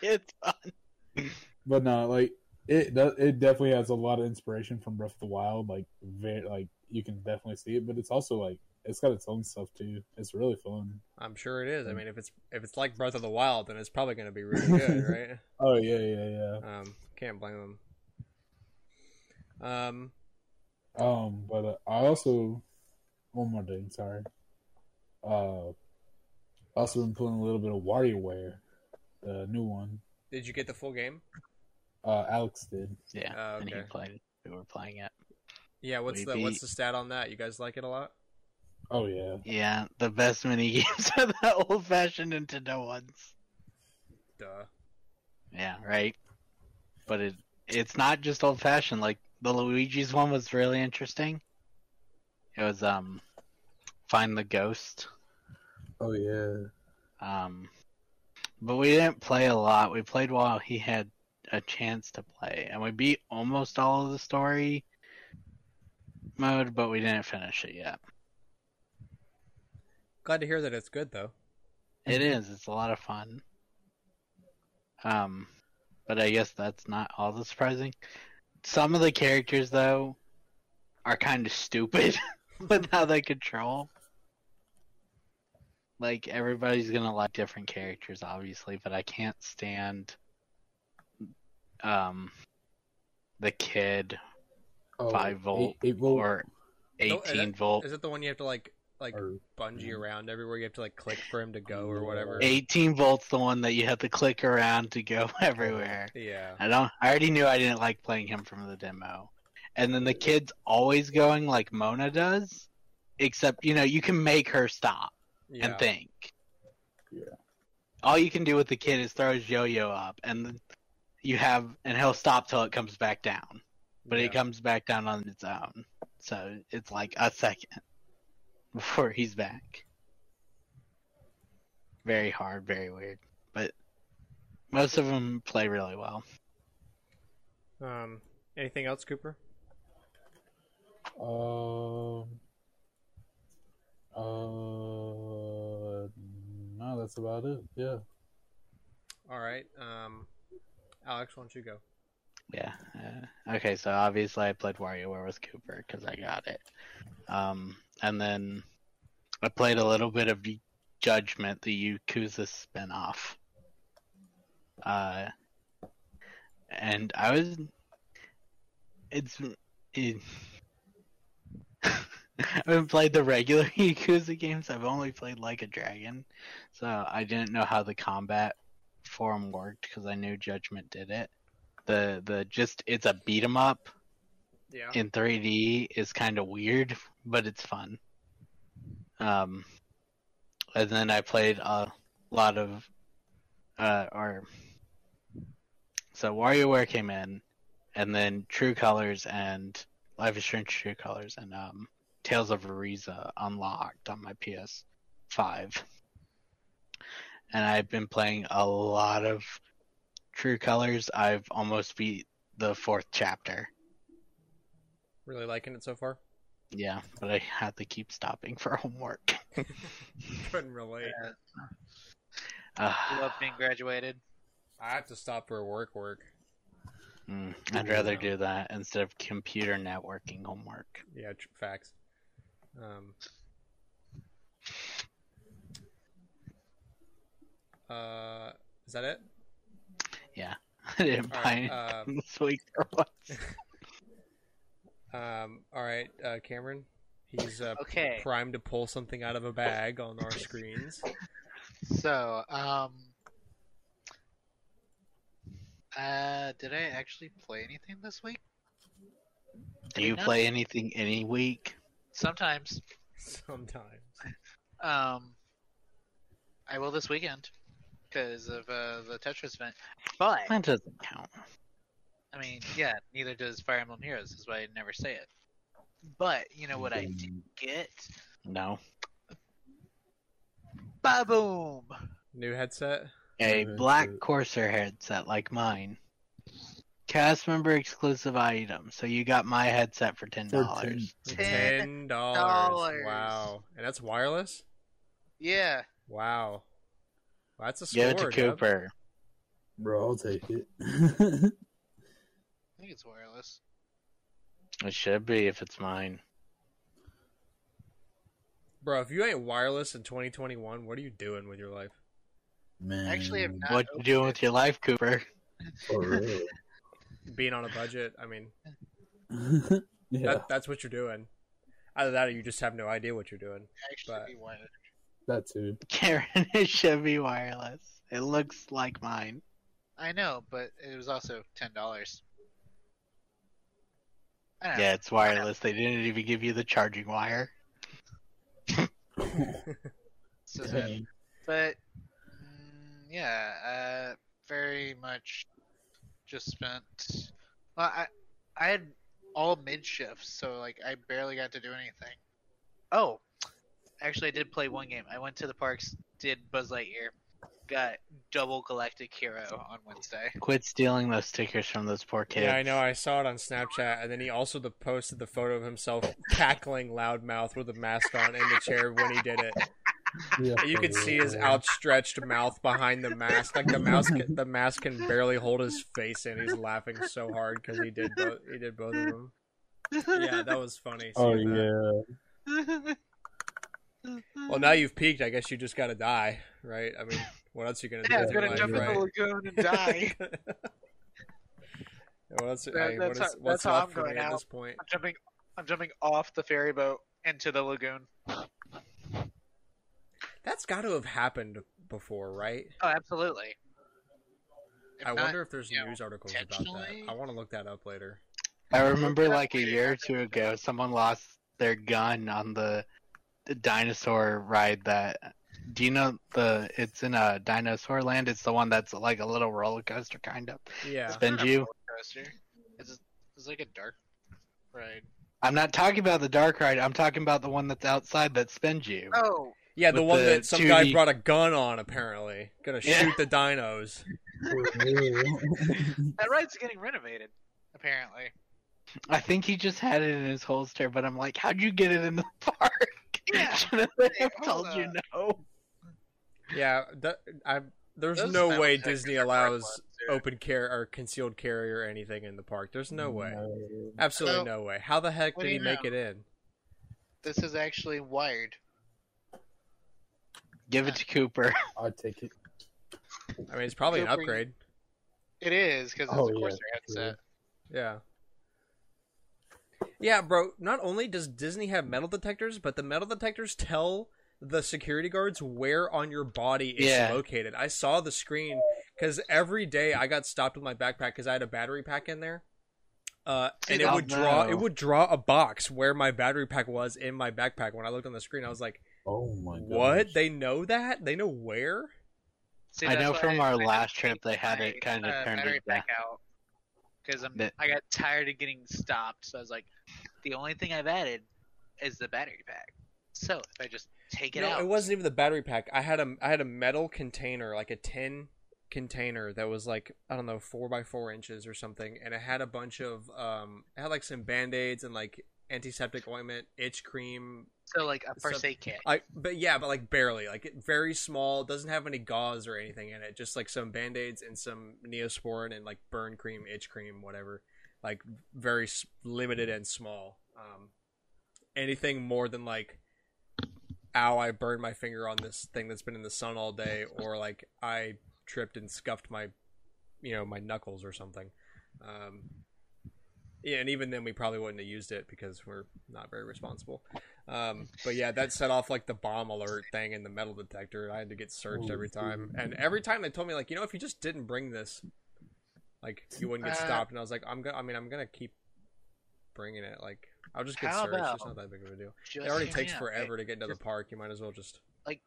it's fun. but no, like it does. It definitely has a lot of inspiration from Breath of the Wild. Like, very, like you can definitely see it. But it's also like it's got its own stuff too. It's really fun. I'm sure it is. I mean, if it's if it's like Breath of the Wild, then it's probably going to be really good, right? Oh yeah, yeah, yeah. Um, can't blame them. Um, Um, but uh, I also one more thing. Sorry. Uh, also been playing a little bit of WarioWare, the new one. did you get the full game? Uh, Alex did. Yeah, Oh, and he okay. played. We were playing it. Yeah. What's We the what's the stat on that? You guys like it a lot? Oh yeah. Yeah, the best mini games are the old-fashioned Nintendo ones. Duh. Yeah, right. But it it's not just old-fashioned. Like the Luigi's one was really interesting. It was um, find the ghost. Oh yeah. Um, but we didn't play a lot. We played while he had a chance to play, and we beat almost all of the story mode, but we didn't finish it yet. Glad to hear that it's good though. It is. It's a lot of fun. Um, but I guess that's not all that surprising. Some of the characters though are kind of stupid with how they control. Like everybody's gonna like different characters, obviously, but I can't stand um the kid Oh, five volt eight, eight volt or No, eighteen that- volt. Is it the one you have to like like or bungee around everywhere? You have to like click for him to go or whatever. 18 volts the one that you have to click around to go everywhere. Yeah. I don't I already knew I didn't like playing him from the demo. And then the kid's always going like Mona does, except you know, you can make her stop Yeah. and think. Yeah. All you can do with the kid is throw his yo-yo up and you have and he'll stop till it comes back down. But Yeah. it comes back down on its own. So it's like a second before he's back. Very hard, very weird. But most of them play really well. Um. Anything else, Cooper? Um. Uh. No, that's about it. Yeah. All right. Um. Alex, why don't you go? Yeah. Uh, okay, so obviously I played WarioWare with Cooper because I got it. Um, and then I played a little bit of Judgment, the Yakuza spinoff. Uh, and I was. It's. It, I haven't played the regular Yakuza games. I've only played Like a Dragon, so I didn't know how the combat form worked because I knew Judgment did it the the just it's a beat 'em up Yeah. in 3D is kind of weird, but it's fun. Um, and then I played a lot of, uh, or so WarioWare came in, and then True Colors and Life is Strange True Colors and um, Tales of Arise unlocked on my PS5, and I've been playing a lot of True Colors. I've almost beat the fourth chapter. Really liking it so far. Yeah, but I had to keep stopping for homework. Couldn't relate. Uh, Love being graduated. I have to stop for work. Work. mm, I'd rather do that instead of computer networking homework. Yeah. Tr- facts. Um. Uh. Is that it? Yeah, I didn't All buy right. anything Um, this week or what? Um. All right. Uh, Cameron. He's uh, Okay. primed to pull something out of a bag on our screens. So, um, uh, did I actually play anything this week? Do you not- play anything any week? Sometimes. Sometimes. Um, I will this weekend because of uh, the Tetris event. But That doesn't count. I mean, yeah, neither does Fire Emblem Heroes. That's why I never say it. But you know what I mm. did get? No. Ba boom! New headset. A black that's. Corsair headset like mine. Cast member exclusive item. So you got my headset for ten dollars. Ten Ten dollars. dollars. Wow. And that's wireless. Yeah, Wow. That's a score. Give it to Cooper. Bro, I'll take it. I think it's wireless. It should be if it's mine. Bro, if you ain't wireless in 2021, what are you doing with your life? Man. Actually, I'm not. What you doing with your life, Cooper? Oh, For real. Being on a budget. I mean, yeah, that, that's what you're doing. Either that or you just have no idea what you're doing. Actually, but- wireless. that too. Karen, it should be wireless. It looks like mine. I know, but it was also ten dollars. I don't know. Yeah, it's wireless. They didn't even give you the charging wire. So sad. But mm, yeah, uh, very much just spent. Well, I I had all mid shifts, so like I barely got to do anything. Oh, actually, I did play one game. I went to the parks, did Buzz Lightyear, got double Galactic Hero on Wednesday. Quit stealing those stickers from those poor kids. Yeah, I know. I saw it on Snapchat, and then he also the posted the photo of himself cackling loudmouth with a mask on in the chair when he did it. Yeah, You can see his yeah. outstretched mouth behind the mask. Like the mouse, can, the mask can barely hold his face in. He's laughing so hard because he did both. He did both of them. Yeah, that was funny. Oh seeing that. Yeah. Well, now you've peaked. I guess you just got to die, right? I mean, what else are you gonna yeah, do? I'm gonna life, jump in the lagoon and die. what else? That- I mean, that's is, how- what's that's how I'm for me going at out. this point? I'm jumping. I'm jumping off the ferry boat into the lagoon. That's got to have happened before, right? Oh, absolutely. If I not- wonder if there's you know, news articles about that. I want to look that up later. I remember Look it up like a year or two ago, someone lost their gun on the, the dinosaur ride. That do you know the? It's in a dinosaur land. It's the one that's like a little roller coaster kind of. Yeah. It's Spend not you? roller coaster. It's, it's like a dark ride. I'm not talking about the dark ride. I'm talking about the one that's outside that spins you. Oh, Yeah, the one the that some guy 2D brought a gun on, apparently. Gonna Yeah. shoot the dinos. that ride's getting renovated. Apparently. I think he just had it in his holster, but I'm like, how'd you get it in the park? Yeah. Shouldn't they have hold told you no? Yeah, that, I, there's Those no way Disney allows worthless, dude. open carry or concealed carry or anything in the park. There's no way. No. Absolutely No. no way. How the heck did he make know? it in? This is actually wired. Give it to Cooper. I'd take it. I mean, it's probably an upgrade. It is because it's Oh, a yeah, Corsair true. headset. Yeah. Yeah, bro. Not only does Disney have metal detectors, but the metal detectors tell the security guards where on your body it's Yeah. located. I saw the screen because every day I got stopped with my backpack because I had a battery pack in there. Uh, and it Oh, would draw no. it would draw a box where my battery pack was in my backpack. When I looked on the screen, I was like, Oh my god. "What? They know that? They know where?" See, I know why from our I last trip they had my, it kind of uh, turned battery it pack out because I'm That- I got tired of getting stopped. So I was like, the only thing I've added is the battery pack. So if I just take it no, out, it wasn't even the battery pack. I had a I had a metal container, like a tin container that was like I don't know four by four inches or something, and it had a bunch of um, it had like some band aids and like antiseptic ointment, itch cream. so like a first so- aid kit. I but yeah, but like barely, like it, very small. Doesn't have any gauze or anything in it. Just like some band aids and some neosporin and like burn cream, itch cream, whatever. Like very s- limited and small. Um, anything more than like ow i burned my finger on this thing that's been in the sun all day or like i tripped and scuffed my you know my knuckles or something um yeah and even then we probably wouldn't have used it because we're not very responsible. Um but yeah that set off like the bomb alert thing in the metal detector. I had to get searched every time. And every time they told me like you know if you just didn't bring this like you wouldn't get Uh, stopped. And i was like i'm gonna i mean i'm gonna keep bringing it. Like i'll just get How searched. It's not that big of a deal. it already takes forever to get into the park. You might as well just Like,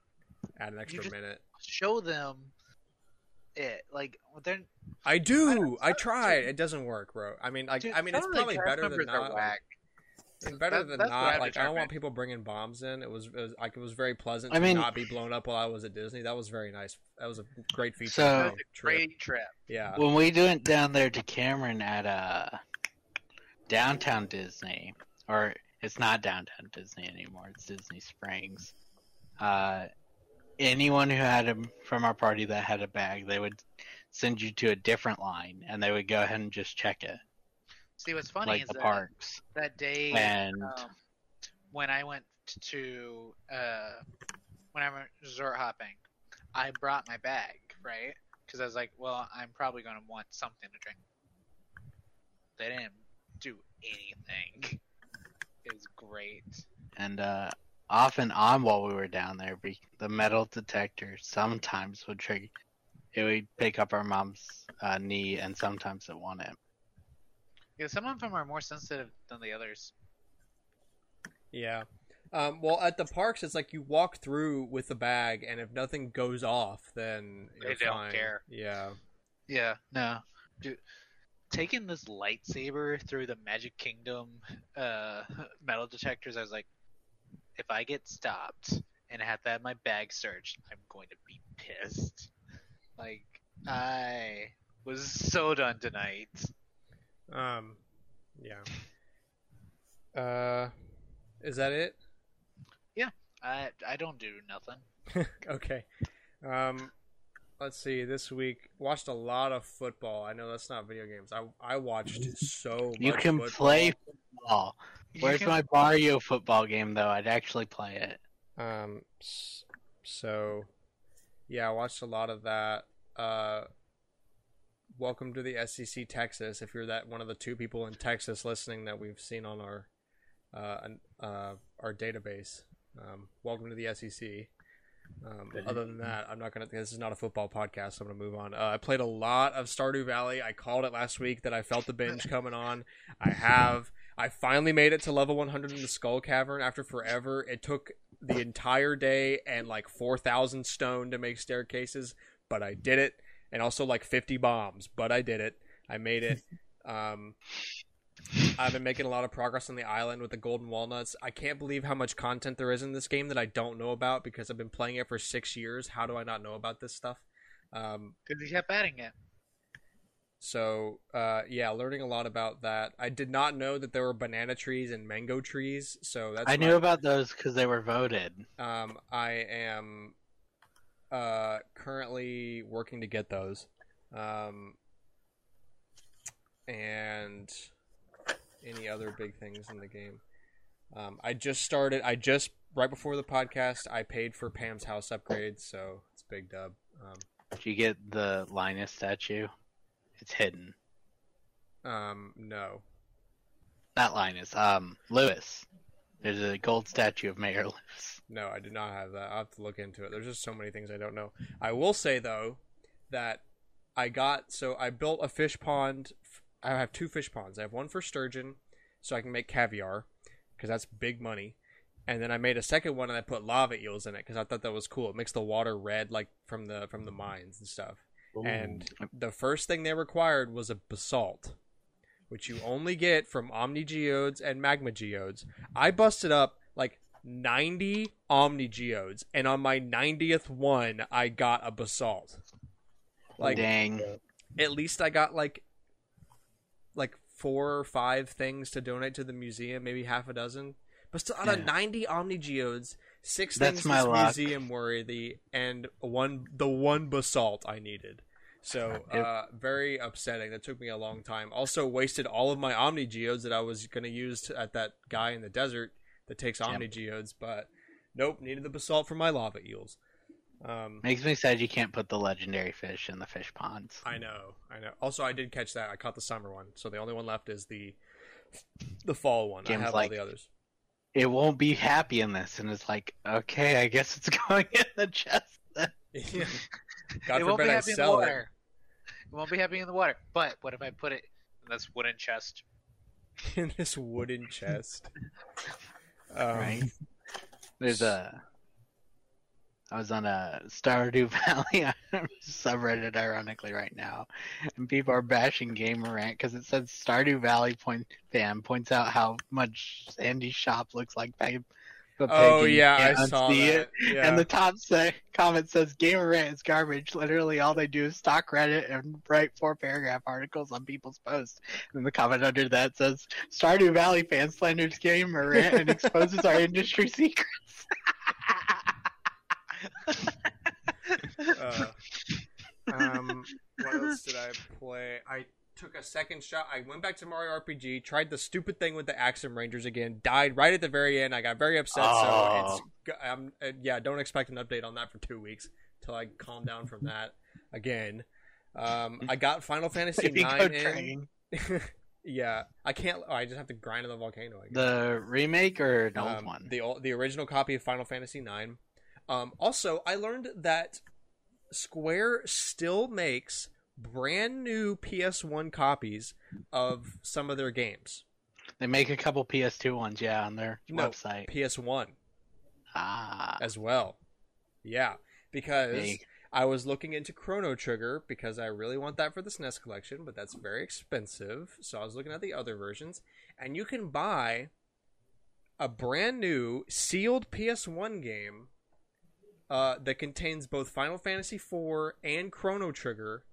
add an extra minute. Show them it. Like they're I do. don't- I tried. It doesn't work, bro. I mean, like, dude, I mean, it's some of the probably better than not. Like, whack. it's better That- than not. Like, I don't want people bringing bombs in. It was, it was like it was very pleasant I to mean- not be blown up while I was at Disney. That was very nice. That was a great feature. So- of That the was a trip. great trip. Yeah. When we went down there to Cameron at uh downtown Disney, or it's not downtown Disney anymore, it's Disney Springs. Uh, anyone who had a from our party that had a bag, they would send you to a different line, and they would go ahead and just check it, See, what's funny like is the that parks. that day And um, when I went to uh, when I went resort hopping, I brought my bag right because I was like, well, I'm probably going to want something to drink. They didn't do anything. It was great. and uh, off and on while we were down there, be- the metal detector sometimes would trigger. It would pick up our mom's uh, knee, and sometimes it wouldn't. Yeah, some of them are more sensitive than the others. Yeah. Um, well, at the parks, it's like you walk through with the bag, and if nothing goes off, then They you're don't fine. care. Yeah. Yeah, no, dude. Taking this lightsaber through the Magic Kingdom uh, metal detectors, I was like, if I get stopped and have to have my bag searched, I'm going to be pissed. Like, I was so done tonight. Um. Yeah. Uh, is that it? Yeah, I I don't do nothing. okay. Um, let's see. This week watched a lot of football. I know that's not video games. I I watched so much. You can football. play football. You Where's my Mario football game though? I'd actually play it. Um, so yeah, I watched a lot of that. Uh, welcome to the SEC Texas. If you're that one of the two people in Texas listening that we've seen on our uh, uh our database, um, welcome to the SEC. Um, other than that, I'm not gonna. This is not a football podcast. So I'm gonna move on. Uh, I played a lot of Stardew Valley. I called it last week that I felt the binge coming on. I have. I finally made it to level 100 in the Skull Cavern after forever. It took the entire day and like 4,000 stone to make staircases, but I did it. And also like 50 bombs, but I did it. I made it. Um, I've been making a lot of progress on the island with the golden walnuts. I can't believe how much content there is in this game that I don't know about because I've been playing it for six years. How do I not know about this stuff? Um, Because he kept adding it. So uh, yeah, learning a lot about that. I did not know that there were banana trees and mango trees. So that's I knew about those because they were voted. Um, I am uh, currently working to get those. Um, and any other big things in the game. Um, I just started. I just right before the podcast. I paid for Pam's house upgrade, so it's a big dub. Um, Did you get the Linus statue? It's hidden. um, no, Not Linus. Um, Lewis. There's a gold statue of Mayor Lewis. No, I did not have that. I'll have to look into it. There's just so many things I don't know. I will say though that I got so I built a fish pond. I have two fish ponds. I have one for sturgeon, so I can make caviar, because that's big money. And then I made a second one and I put lava eels in it because I thought that was cool. It makes the water red, like from the from the mines and stuff. And the first thing they required was a basalt, which you only get from Omni Geodes and Magma Geodes. I busted up like 90 Omni Geodes, and on my 90th one, I got a basalt. Like, Dang. at least I got like like four or five things to donate to the museum, maybe half a dozen. But still, out of Yeah. 90 Omni Geodes, six That's things my this luck. museum worthy, and one the one basalt I needed. So uh, very upsetting. That took me a long time. Also wasted all of my Omni Geodes that I was going to use to- at that guy in the desert that takes Yep. Omni Geodes, but nope, needed the basalt for my lava eels. Um, Makes me sad you can't put the legendary fish in the fish ponds. I know, I know. Also, I did catch that. I caught the summer one, so the only one left is the the fall one. I have like- all the others. It won't be happy in this, and it's like, okay, I guess it's going in the chest. then. Yeah. God it won't be forbid I sell it. Water. It won't be happy in the water. But what if I put it in this wooden chest? in this wooden chest. Um, Right. There's a. I was on a Stardew Valley subreddit, ironically, right now, and people are bashing Gamerant because it says Stardew Valley point fan points out how much Andy's shop looks like Peg. The Oh yeah, I saw that. it. Yeah. And the top say, comment says Gamerant is garbage. Literally, all they do is stock Reddit and write four paragraph articles on people's posts. And the comment under that says Stardew Valley fan slanders Gamerant and exposes our industry secrets. Uh, um, what else did I play? I took a second shot. I went back to Mario RPG, tried the stupid thing with the Axem Rangers again, died right at the very end. I got very upset. Oh. So it's um, uh, yeah. Don't expect an update on that for two weeks till I calm down from that again. Um, I got Final Fantasy nine in. yeah, I can't. Oh, I just have to grind in the volcano. The remake or old Um, one? The the original copy of Final Fantasy IX. Um, also, I learned that Square still makes brand new PS1 copies of some of their games. They make a couple PS2 ones, yeah, on their No. website. PS1 Ah, as well. Yeah, because big. I was looking into Chrono Trigger because I really want that for the SNES collection, but that's very expensive. So I was looking at the other versions, and you can buy a brand new sealed PS1 game uh, that contains both Final Fantasy IV and Chrono Trigger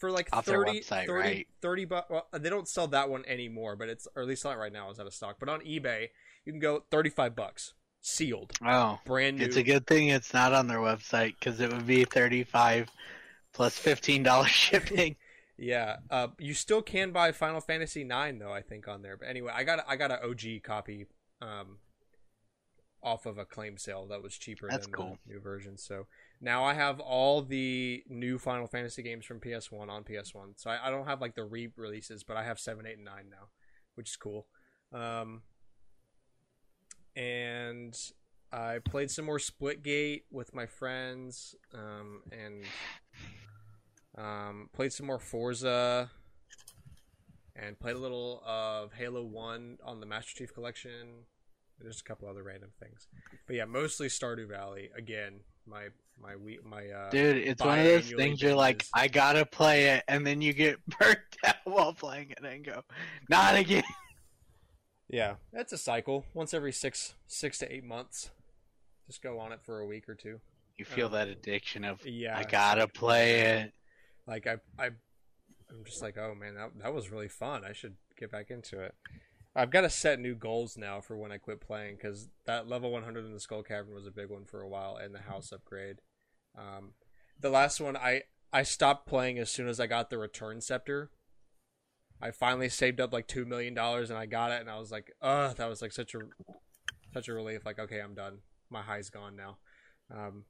for like Off their 30, website, 30, right? 30 bu- well, they don't sell that one anymore, but it's or at least not right now. It's out of stock. But on eBay, you can go 35 bucks sealed, Oh, brand new. it's a good thing it's not on their website because it would be thirty-five plus fifteen dollars shipping. Yeah, uh, you still can buy Final Fantasy 9 though. I think on there. But anyway, I got I got an OG copy um, off of a claim sale that was cheaper That's than cool. the new version. So now I have all the new Final Fantasy games from PS1 on PS1. So I, I don't have like the re-releases, but I have seven, eight, and nine now, which is cool. Um, and I played some more Splitgate with my friends, um, and um, played some more Forza, and played a little of Halo One on the Master Chief Collection. There's a couple other random things, but yeah, mostly Stardew Valley. Again, my my we my uh, Dude, it's one of those things you're like. I gotta play it, and then you get burnt out while playing it and go, not again. yeah, that's a cycle. Once every six six to eight months, just go on it for a week or two. You feel Um, that addiction of, Yeah, I gotta play it. like I I I'm just like, oh man, that that was really fun. I should get back into it. I've got to set new goals now for when I quit playing because that level 100 in the Skull Cavern was a big one for a while, and the house upgrade. Um, the last one I I stopped playing as soon as I got the Return Scepter. I finally saved up like two million dollars and I got it, and I was like, ugh, that was like such a such a relief. Like, okay, I'm done. My high's gone now. Um,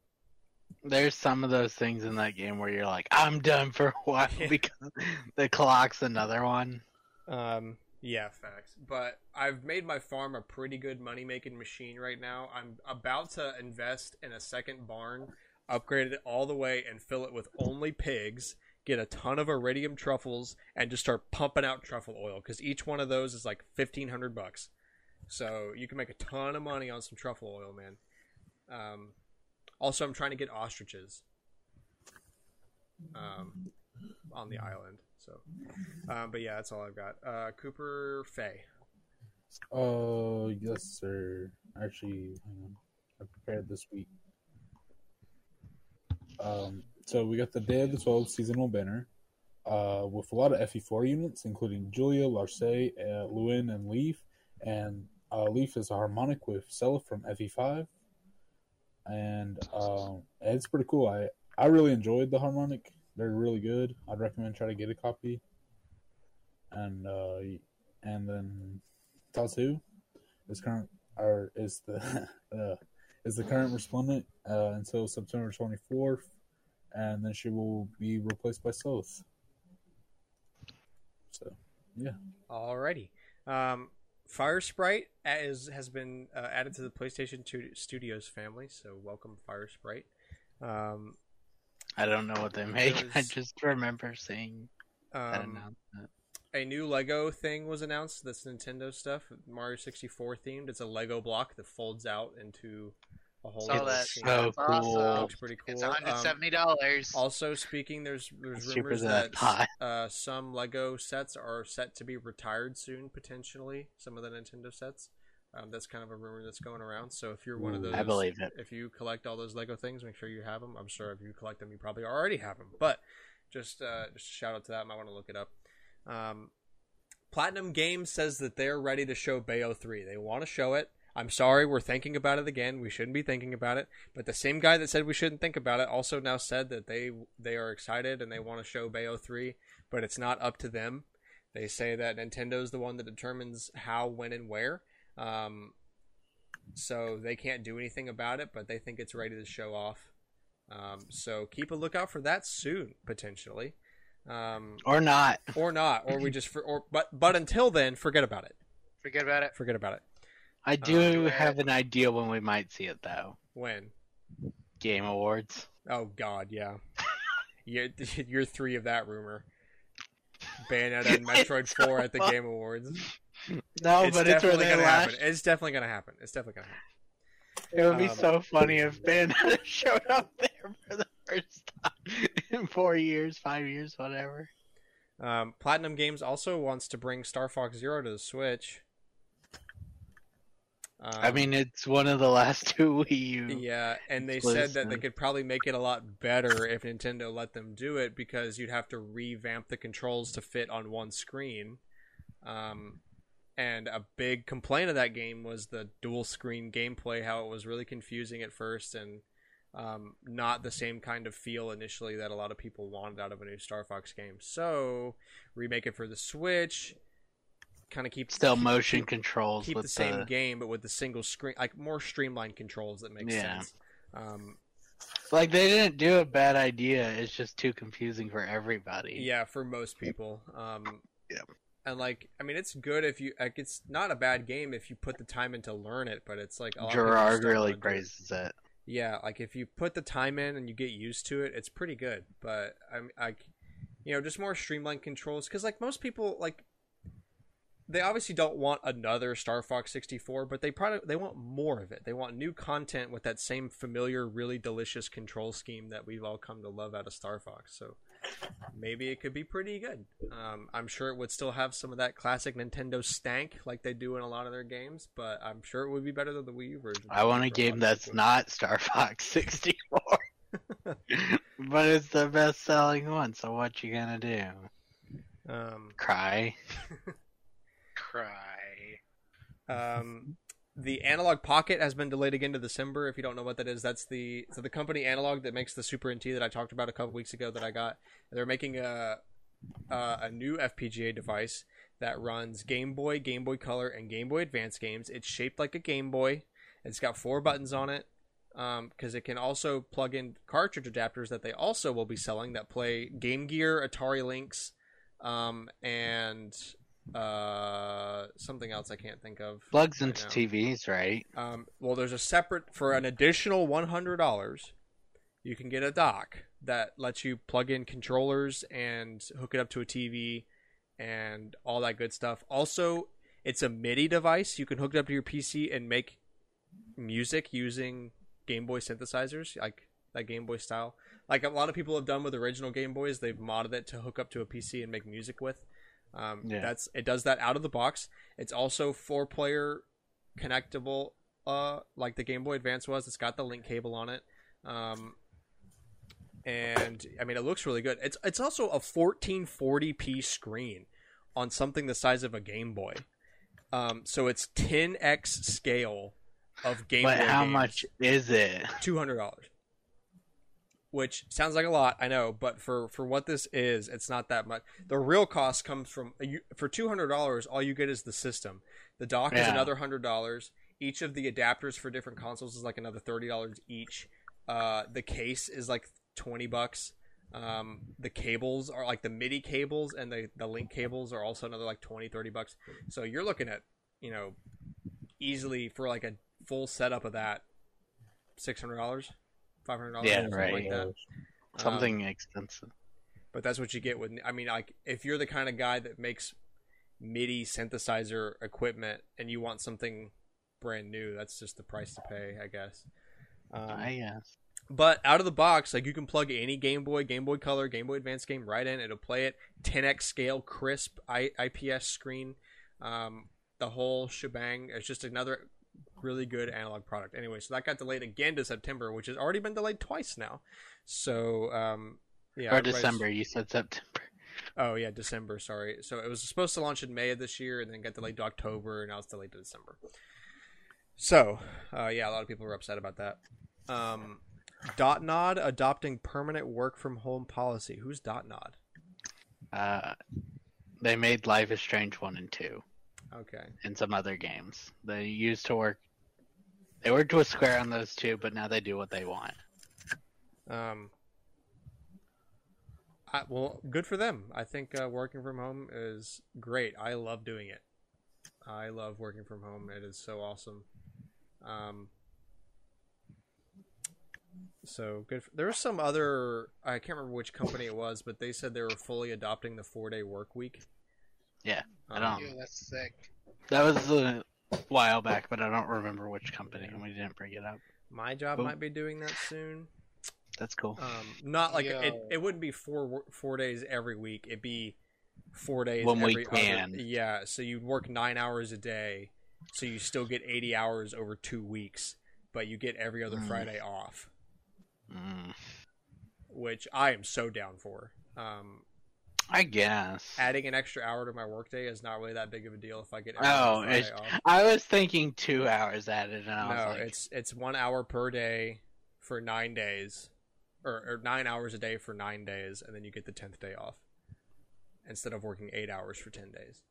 There's some of those things in that game where you're like, I'm done for a while because the clock's another one. Um, yeah, facts. But I've made my farm a pretty good money making machine right now. I'm about to invest in a second barn, upgrade it all the way, and fill it with only pigs. Get a ton of iridium truffles and just start pumping out truffle oil because each one of those is like fifteen hundred bucks. So you can make a ton of money on some truffle oil, man. Um, also, I'm trying to get ostriches um, on the island. So, um, but yeah, that's all I've got. Uh, Cooper Fay. Oh yes, sir. Actually. I prepared this week. Um, so we got the Day of the Twelve seasonal banner, uh, with a lot of FE4 units, including Julia, Larcei, uh, Lewyn, and Leif. And uh, Leif is a harmonic with Sela from FE5, and um, it's pretty cool. I I really enjoyed the harmonic. They're really good. I'd recommend try to get a copy. And uh, and then Tatsu is current or is the uh, is the current respondent uh, until September twenty fourth, and then she will be replaced by Soth. So yeah, Alrighty. Um, Firesprite is, has been uh, added to the PlayStation 2 Studios family, so welcome Firesprite. Um, I don't know what they make. I just remember seeing that um, announcement. a new Lego thing was announced. This Nintendo stuff. Mario 64 themed. It's a Lego block that folds out into a whole. Saw that. So That's cool. awesome. Looks pretty cool. It's Um, $170. Also, speaking, there's there's It's cheaper rumors than that uh, some Lego sets are set to be retired soon, potentially. Some of the Nintendo sets. Um, that's kind of a rumor that's going around. So if you're one of those, I believe it. If you collect all those Lego things, make sure you have them. I'm sure if you collect them, you probably already have them. But just uh, just a shout out to that. I might want to look it up. Um, Platinum Games says that they're ready to show Bayo 3. They want to show it. I'm sorry, we're thinking about it again. We shouldn't be thinking about it. But the same guy that said we shouldn't think about it also now said that they they are excited and they want to show Bayo 3, but it's not up to them. They say that Nintendo's the one that determines how, when, and where. Um, so they can't do anything about it, but they think it's ready to show off. Um, so keep a lookout for that soon, potentially. Um, Or not. or not, or we just for, or but but until then, forget about it. Forget about it. Forget about it. I do Uh, have an idea when we might see it though. When? Game Awards. Oh God, yeah. you're, you're three of that rumor. Bayonetta and Metroid Four at the. Game Awards. No, it's but it's where definitely gonna last. happen. It's definitely gonna happen. It's definitely gonna happen. It would be Um, so funny if Bayonetta showed up there for the first time in four years, five years, whatever. Um, Platinum Games also wants to bring Star Fox Zero to the Switch. Um, I mean, it's one of the last two Wii U. Yeah, and they said that they could probably make it a lot better if Nintendo let them do it because you'd have to revamp the controls to fit on one screen. Um, and a big complaint of that game was the dual screen gameplay, how it was really confusing at first and um, not the same kind of feel initially that a lot of people wanted out of a new Star Fox game. So remake it for the Switch, kind of keep Still motion keep- controls keep the same game, but with the single screen, like more streamlined controls that makes Yeah. sense. Um, Like they didn't do a bad idea. It's just too confusing for everybody. yeah, for most people. Um, Yeah. And like, I mean, it's good if you like. It's not a bad game if you put the time in to learn it, but it's like a lot of people just Gerard really wanna do it. praises it. Yeah, like if you put the time in and you get used to it, it's pretty good. But I'm like, you know, just more streamlined controls because like most people like, they obviously don't want another Star Fox 64, but they probably they want more of it. They want new content with that same familiar, really delicious control scheme that we've all come to love out of Star Fox. So maybe it could be pretty good. Um, I'm sure it would still have some of that classic Nintendo stank like they do in a lot of their games, but I'm sure it would be better than the Wii U version. I want a game that's not Star Fox 64. but it's the best selling one, so what you gonna do? Um, Cry? Cry. Um, the Analog Pocket has been delayed again to December. If you don't know what that is, that's the so the company Analog that makes the Super NT that I talked about a couple weeks ago that I got. They're making a uh, a new FPGA device that runs Game Boy, Game Boy Color, and Game Boy Advance games. It's shaped like a Game Boy. It's got four buttons on it because it can also plug in cartridge adapters that they also will be selling that play Game Gear, Atari Lynx, um, and uh, something else I can't think of. Plugs right into now. TVs, right? Um, well, there's a separate for an additional one hundred dollars. You can get a dock that lets you plug in controllers and hook it up to a TV and all that good stuff. Also, it's a MIDI device. You can hook it up to your PC and make music using Game Boy synthesizers, like that Game Boy style. Like a lot of people have done with original Game Boys, they've modded it to hook up to a PC and make music with. Um, Yeah. That's it. Does that out of the box. It's also four player connectable, uh, like the Game Boy Advance was. It's got the link cable on it. Um, and I mean, it looks really good. It's it's also a 1440p screen on something the size of a Game Boy. Um, so it's 10x scale of Game but Boy. But how games. much is it? Two hundred dollars. Which sounds like a lot, I know, but for for what this is, it's not that much. The real cost comes from you, for two hundred dollars. All you get is the system. The dock is another hundred dollars. Each of the adapters for different consoles is like another thirty dollars each. Uh, the case is like twenty bucks. Um, the cables are like the MIDI cables and the the link cables are also another like 20, 30 bucks. So you're looking at you know easily for like a full setup of that six hundred dollars, five hundred dollars, Yeah, something right. like that. Um, Something expensive. but that's what you get with. I mean, like if you're the kind of guy that makes MIDI synthesizer equipment and you want something brand new, that's just the price to pay, I guess. Um, I guess. but out of the box, like you can plug any Game Boy, Game Boy Color, Game Boy Advance game right in. It'll play it 10x scale, crisp I- IPS screen, um, the whole shebang. It's just another really good analog product. Anyway, so that got delayed again to September, which has already been delayed twice now. So um, yeah, or December. You said September. Oh yeah, December. Sorry. So it was supposed to launch in May of this year, and then got delayed to October, and now it's delayed to December. So, uh, yeah, a lot of people were upset about that. Um, Dontnod adopting permanent work from home policy. Who's Dontnod? Uh, they made Life is Strange one and two, Okay. and some other games. They used to work. They worked with Square on those two, but now they do what they want. Um, I, well, good for them. I think uh, working from home is great. I love doing it. I love working from home. It is so awesome. Um, so good. For, there was some other. I can't remember which company it was, but they said they were fully adopting the four-day work week. Yeah, I Um, don't- Ew, that's sick. That was a while back, but I don't remember which company, and we didn't bring it up. My job Cool. might be doing that soon. That's cool. Um, not like it, Yo. it wouldn't be four four days every week. It'd be four days When we every other- yeah, so you'd work nine hours a day, so you still get eighty hours over two weeks, but you get every other Mm. Friday off, Mm. which I am so down for. Um, I guess. adding an extra hour to my workday is not really that big of a deal if I get Oh, I was thinking two hours added, and I was No, like, it's it's one hour per day for nine days, or, or nine hours a day for nine days, and then you get the tenth day off instead of working eight hours for ten days.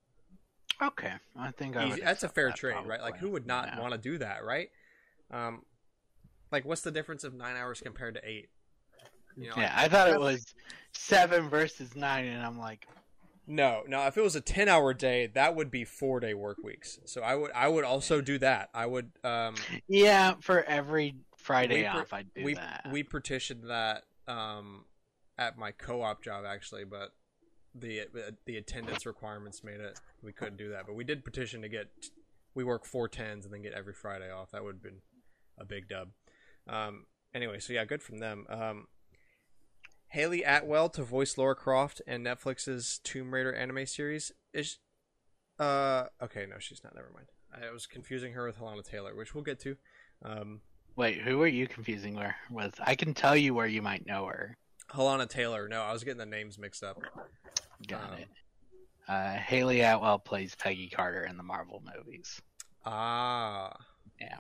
okay. I think I That's a fair that trade, right? Like, who would not Yeah. want to do that, right? Um, like, what's the difference of nine hours compared to eight? You know, Yeah, like- I thought it was seven versus nine, and I'm like, No, no. If it was a ten-hour day, that would be four-day work weeks. So I would, I would also do that. I would, um, yeah, for every Friday We per- off, I'd do we that. we petitioned that um, at my co-op job actually, but the the attendance requirements made it we couldn't do that. But we did petition to get we work four tens and then get every Friday off. That would have been a big dub. Um, anyway, so yeah, good from them. Um, Hayley Atwell to voice Lara Croft in Netflix's Tomb Raider anime series is. Uh, okay, no, she's not. Never mind. I was confusing her with Hellena Taylor, which we'll get to. Um, Wait, who are you confusing her with? I can tell you where you might know her. Hellena Taylor. No, I was getting the names mixed up. Got Um, it. Uh, Hayley Atwell plays Peggy Carter in the Marvel movies. Ah, Yeah.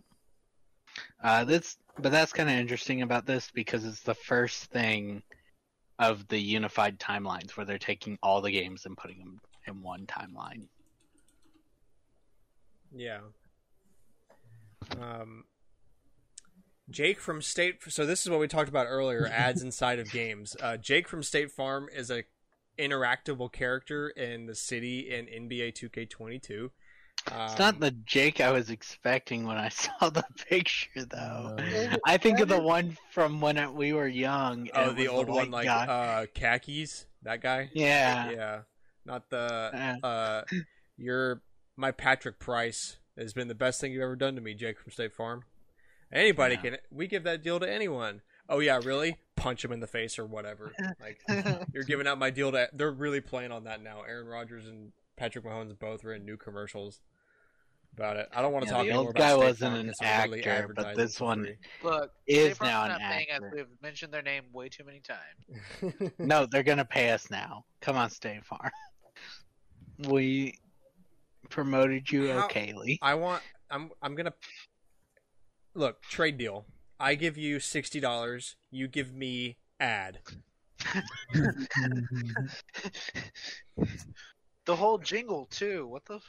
Uh, this, but that's kind of interesting about this because it's the first thing of the unified timelines where they're taking all the games and putting them in one timeline. yeah. Um, Jake from State. So this is what we talked about earlier. Ads inside of games. Uh, Jake from State Farm is a interactable character in the city in NBA 2K22. Um, It's not the Jake I was expecting when I saw the picture, though. No. I think of the one from when we were young. Oh, the old white one, like guy. uh, khakis. That guy. yeah. Yeah. Not the. Uh, Uh, you're my Patrick Price has been the best thing you've ever done to me, Jake from State Farm. Anybody Yeah. can. We give that deal to anyone. Oh yeah, really? Punch him in the face or whatever. Like you're giving out my deal to. They're really playing on that now. Aaron Rodgers and Patrick Mahomes both are in new commercials about it. I don't want to Yeah, talk the old about guy State wasn't Farm an 'cause they're literally actor, but advertising this for one free. Look, Is now an not paying us. actor. We've mentioned their name way too many times. no, they're gonna pay us now. Come on, State Farm. We promoted you How- okayly. I want. I'm. I'm gonna. Look, trade deal. I give you sixty dollars. You give me ad. The whole jingle too. What the?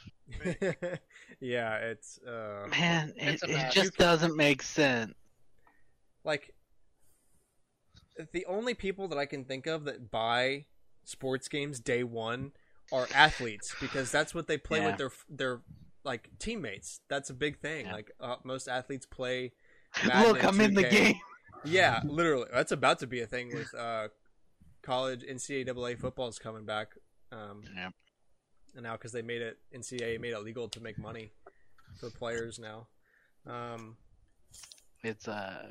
F- yeah, it's uh Man, it, It's it mess. just doesn't make sense. like the only people that I can think of that buy sports games day one are athletes because that's what they play Yeah. with their their like teammates. That's a big thing. Yeah. Like uh, most athletes play. Madden Look, I'm in the game. Yeah, literally. That's about to be a thing with uh, college NCAA football is coming back. Um, Yeah. And now because they made it NCAA made it legal to make money for players now. Um, It's uh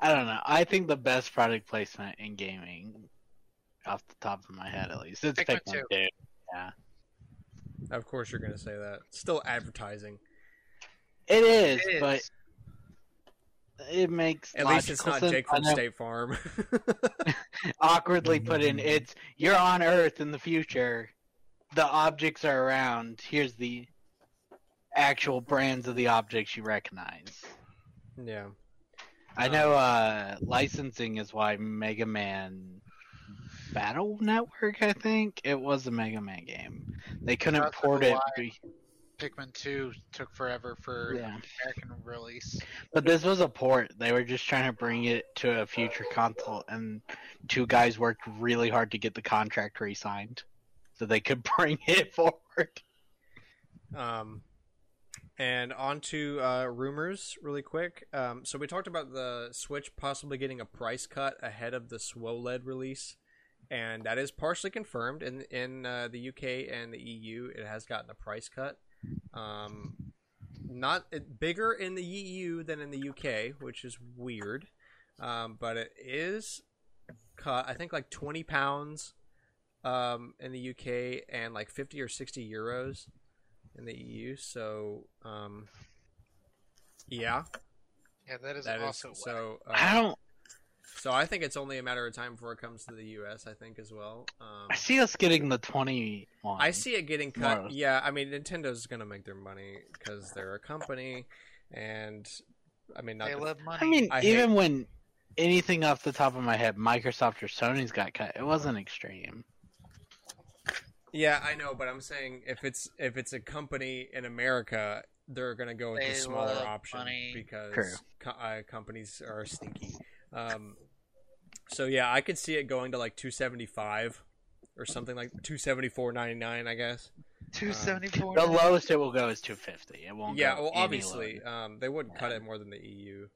I don't know. I think the best product placement in gaming, off the top of my head at least, it's Pikmin Pikmin 2. 2. Yeah, of course, you're gonna say that. Still advertising. it is, It is. but it makes At least it's not sense. Jake from State Farm. awkwardly put in. It's you're on Earth in the future. The objects are around. Here's the actual brands of the objects you recognize. yeah. I know uh, licensing is why Mega Man Battle Network, I think it was a Mega Man game. They couldn't That's port it, why. Be- Pikmin 2 took forever for Yeah. American release. but this was a port. They were just trying to bring it to a future console, and two guys worked really hard to get the contract re-signed so they could bring it forward. Um, and on to uh, rumors really quick. Um, so we talked about the Switch possibly getting a price cut ahead of the SWOLED release, and that is partially confirmed in in uh, the UK and the EU. It has gotten a price cut. Um, not it, bigger in the EU than in the UK, which is weird. Um, but it is cut. I think like twenty pounds um, in the UK and like fifty or sixty euros in the EU. So, um, yeah, Yeah, that is that is also whack. so. Uh, I don't. So I think it's only a matter of time before it comes to the U.S. I think as well. Um, I see us getting the 21. I see it getting cut. Tomorrow. Yeah, I mean Nintendo's gonna make their money because they're a company, and I mean not They the- love money. I mean, I even when anything off the top of my head, Microsoft or Sony's got cut, it wasn't extreme. Yeah, I know, but I'm saying if it's if it's a company in America, they're gonna go with They the smaller option money. because co- uh, companies are sneaky. Um, so yeah, I could see it going to like 275 or something like 274.99, I guess. Two seventy four. The lowest it will go is 250. It won't. Yeah, go well, obviously, um, they wouldn't cut it more than the EU.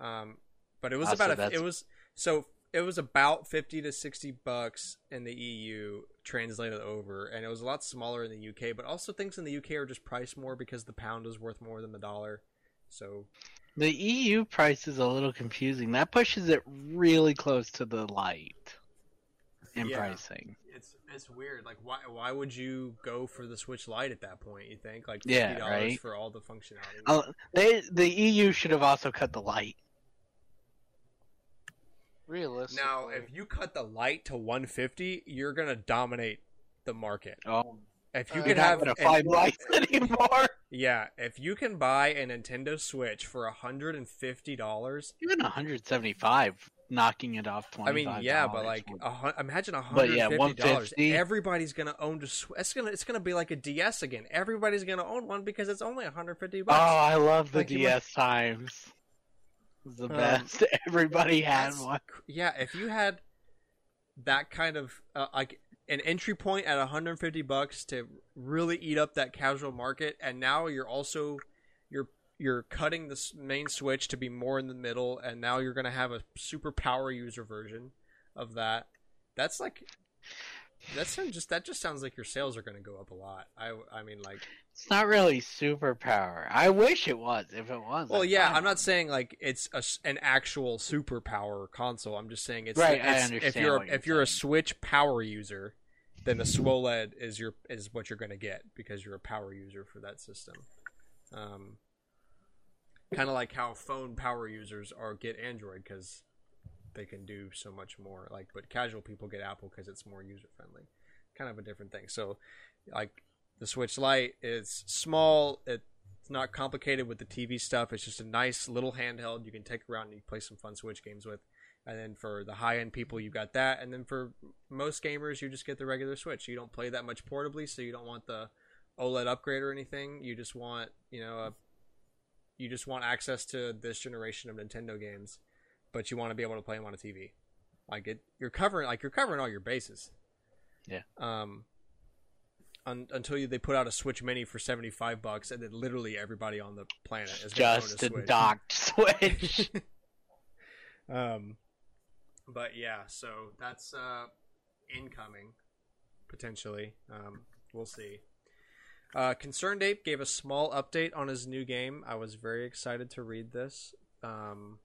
Um, but it was Also, about a, it was so it was about 50 to 60 bucks in the EU translated over, and it was a lot smaller in the UK. But also, things in the UK are just priced more because the pound is worth more than the dollar. So The EU price is a little confusing. That pushes it really close to the light in Yeah. pricing. it's it's weird. Like, why why would you go for the Switch Lite at that point? You think like fifty dollars right? for all the functionality? Oh, they the EU should have also cut the light. Realistically. Now, if you cut the light to 150, you're gonna dominate the market. Oh, If you Uh, could have gonna an- lights anymore. Yeah, if you can buy a Nintendo Switch for hundred and fifty dollars, Even 175, knocking it off 25. I mean, yeah, but like, a, imagine a hundred yeah, fifty dollars. Everybody's gonna own. Just it's gonna it's gonna be like a DS again. Everybody's gonna own one because it's only hundred fifty bucks. Oh, I love the Like, DS times. The Um, best. Everybody had one. Yeah, if you had that kind of uh, like an entry point at 150 bucks to really eat up that casual market, and now you're also you're you're cutting the main switch to be more in the middle, and now you're gonna have a super power user version of that. That's like that's just that just sounds like your sales are gonna go up a lot. I I mean like It's not really superpower. I wish it was. If it was, Well, yeah, I'm not saying like it's a an actual superpower console. I'm just saying it's Right, I it's- If you're you're if you're a. Switch power user, then the SWOLED is your is what you're going to get because you're a power user for that system. Um, kind of like how phone power users are get Android because they can do so much more. Like, but casual people get Apple because it's more user friendly. Kind of a different thing. So, like the Switch Lite is small. It's not complicated with the TV stuff. It's just a nice little handheld you can take around and you play some fun Switch games with. And then for the high end people, you got that. And then for most gamers, you just get the regular Switch. You don't play that much portably, so you don't want the OLED upgrade or anything. You just want, you know, a, you just want access to this generation of Nintendo games, but you want to be able to play them on a TV. Like it, you're covering like you're covering all your bases. Yeah. Um. Un, until you, they put out a Switch Mini for seventy five bucks, and then literally everybody on the planet is just a a Switch. docked Switch. um, but yeah, so that's uh, incoming potentially. Um, we'll see. Uh, Concerned Ape gave a small update on his new game. I was very excited to read this. Um,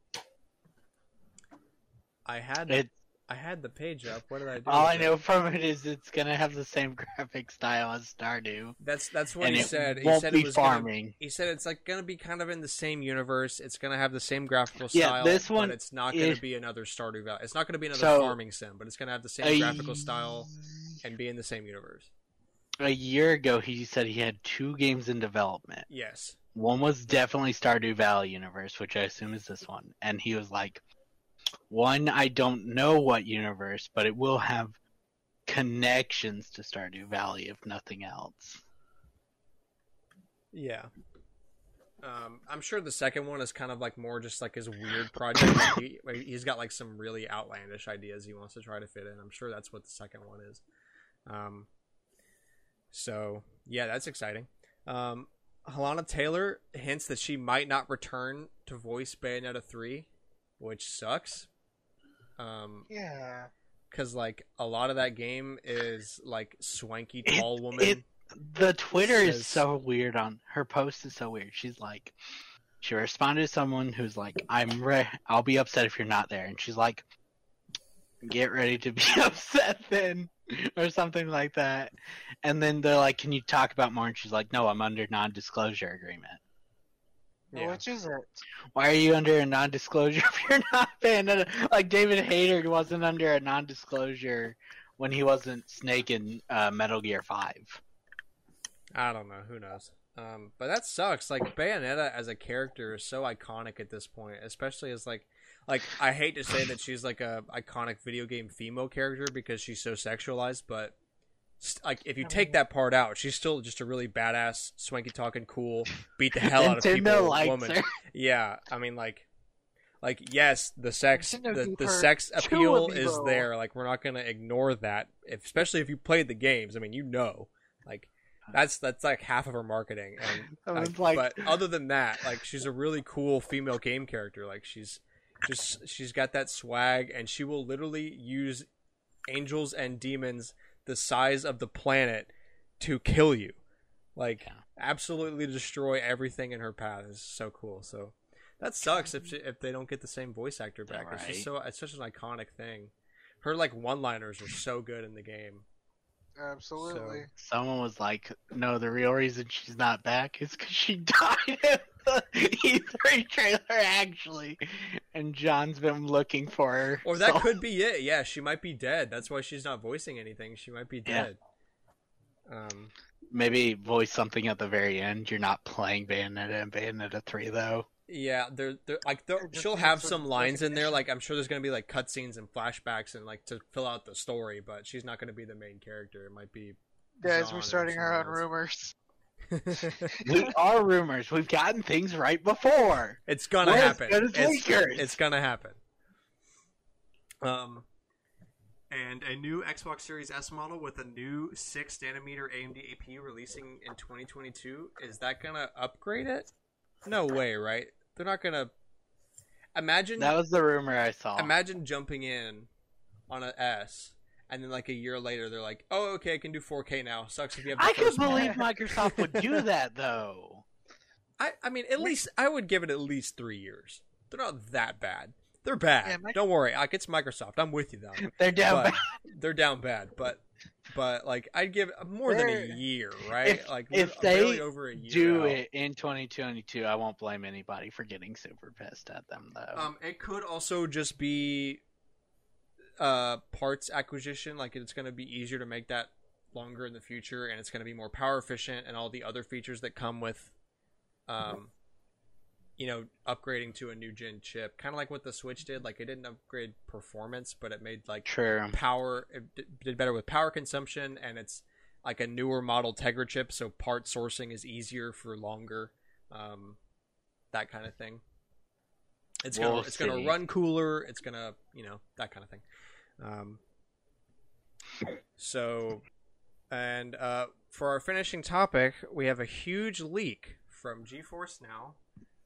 I had it, I had the page up. What did I do? all I know from it is it's gonna have the same graphic style as Stardew, That's that's what and he said. He won't said be it was gonna, farming. he said it's like gonna be kind of in the same universe. It's gonna have the same graphical style. Yeah, this one but it's not gonna is- be another Stardew Valley. It's not gonna be another So- farming sim, but it's gonna have the same A graphical style and be in the same universe. A year ago, he said he had two games in development. Yes. One was definitely Stardew Valley universe, which I assume is this one, and he was like, "One, I don't know what universe, but it will have connections to Stardew Valley, if nothing else." Yeah. Um, I'm sure the second one is kind of like more just like his weird project. He, he's got like some really outlandish ideas he wants to try to fit in. I'm sure that's what the second one is. Um, so yeah, that's exciting. Um, Hellena Taylor hints that she might not return to voice Bayonetta 3, which sucks. Um, Yeah. cause like a lot of that game is like swanky It- tall woman. it- The Twitter Says- is so weird on her post is so weird. She's like, she responded to someone who's like, "I'm re- I'll be upset if you're not there," and she's like, "Get ready to be upset then," or something like that. And then they're like, "Can you talk about more?" And she's like, "No, I'm under non-disclosure agreement." Yeah. Which is it? Why are you under a non-disclosure if you're not Bayonetta? Like David Hayter wasn't under a non-disclosure when he wasn't Snake in uh, Metal Gear Five. I don't know. Who knows? Um, but that sucks. Like Bayonetta as a character is so iconic at this point, especially as like, like I hate to say that she's like a iconic video game female character because she's so sexualized, but like if you take that part out, she's still just a really badass, swanky talking, cool, beat the hell out of people woman. her. Yeah, I mean like. Like yes, the sex, Nintendo the, the sex appeal is amiibo. there. Like we're not gonna ignore that, if, especially if you played the games. I mean, you know, like that's that's like half of her marketing. And I was like, like- but other than that, like she's a really cool female game character. Like she's just she's got that swag, and she will literally use angels and demons the size of the planet to kill you. Like Yeah. absolutely destroy everything in her path. is so cool. So that sucks if she, if they don't get the same voice actor back. It's just Right. so it's such an iconic thing. Her like one liners are so good in the game. Absolutely. Someone was like, "No, the real reason she's not back is because she died in the E3 trailer, actually." And John's been looking for her. Or that so- could be it. Yeah, she might be dead. That's why she's not voicing anything. She might be dead. Yeah. dead. Um, maybe voice something at the very end. You're not playing Bayonetta and Bayonetta 3 though. yeah, there, there, like there, It just she'll have some some lines in there. Like I'm sure there's gonna be like cutscenes and flashbacks and like to fill out the story, but she's not gonna be the main character. It might be. Guys, Jean we're starting our own someone rumors. We are rumors. We've gotten things right before. It's gonna We're happen. as It's, it's gonna happen. Um, and a new Xbox Series S model with a new six nanometer AMD APU releasing in 2022. Is that gonna upgrade it? No way, right? They're not gonna. Imagine That was the rumor I saw. imagine jumping in on a S, and then like a year later, they're like, "Oh, okay, I can do 4K now." Sucks if you have. I model." believe Microsoft would do that though. I, I mean, at least I would give it at least three years. They're not that bad. They're bad. Yeah, Don't worry. Like it's Microsoft. I'm with you though. They're down. But they're down bad. But but like I'd give more than a year, right? If- like if they over a year do out. it in 2022, I won't blame anybody for getting super pissed at them though. Um, it could also just be uh parts acquisition. Like it's going to be easier to make that longer in the future, and it's going to be more power efficient, and all the other features that come with, um, you know, upgrading to a new gen chip. Kind of like what the Switch did. Like it didn't upgrade performance, but it made like True. power. It did better with power consumption, and it's like a newer model Tegra chip, so part sourcing is easier for longer. Um, that kind of thing. It's gonna We'll it's gonna run cooler. It's gonna you know that kind of thing. Um, so, and uh, for our finishing topic, we have a huge leak from GeForce Now.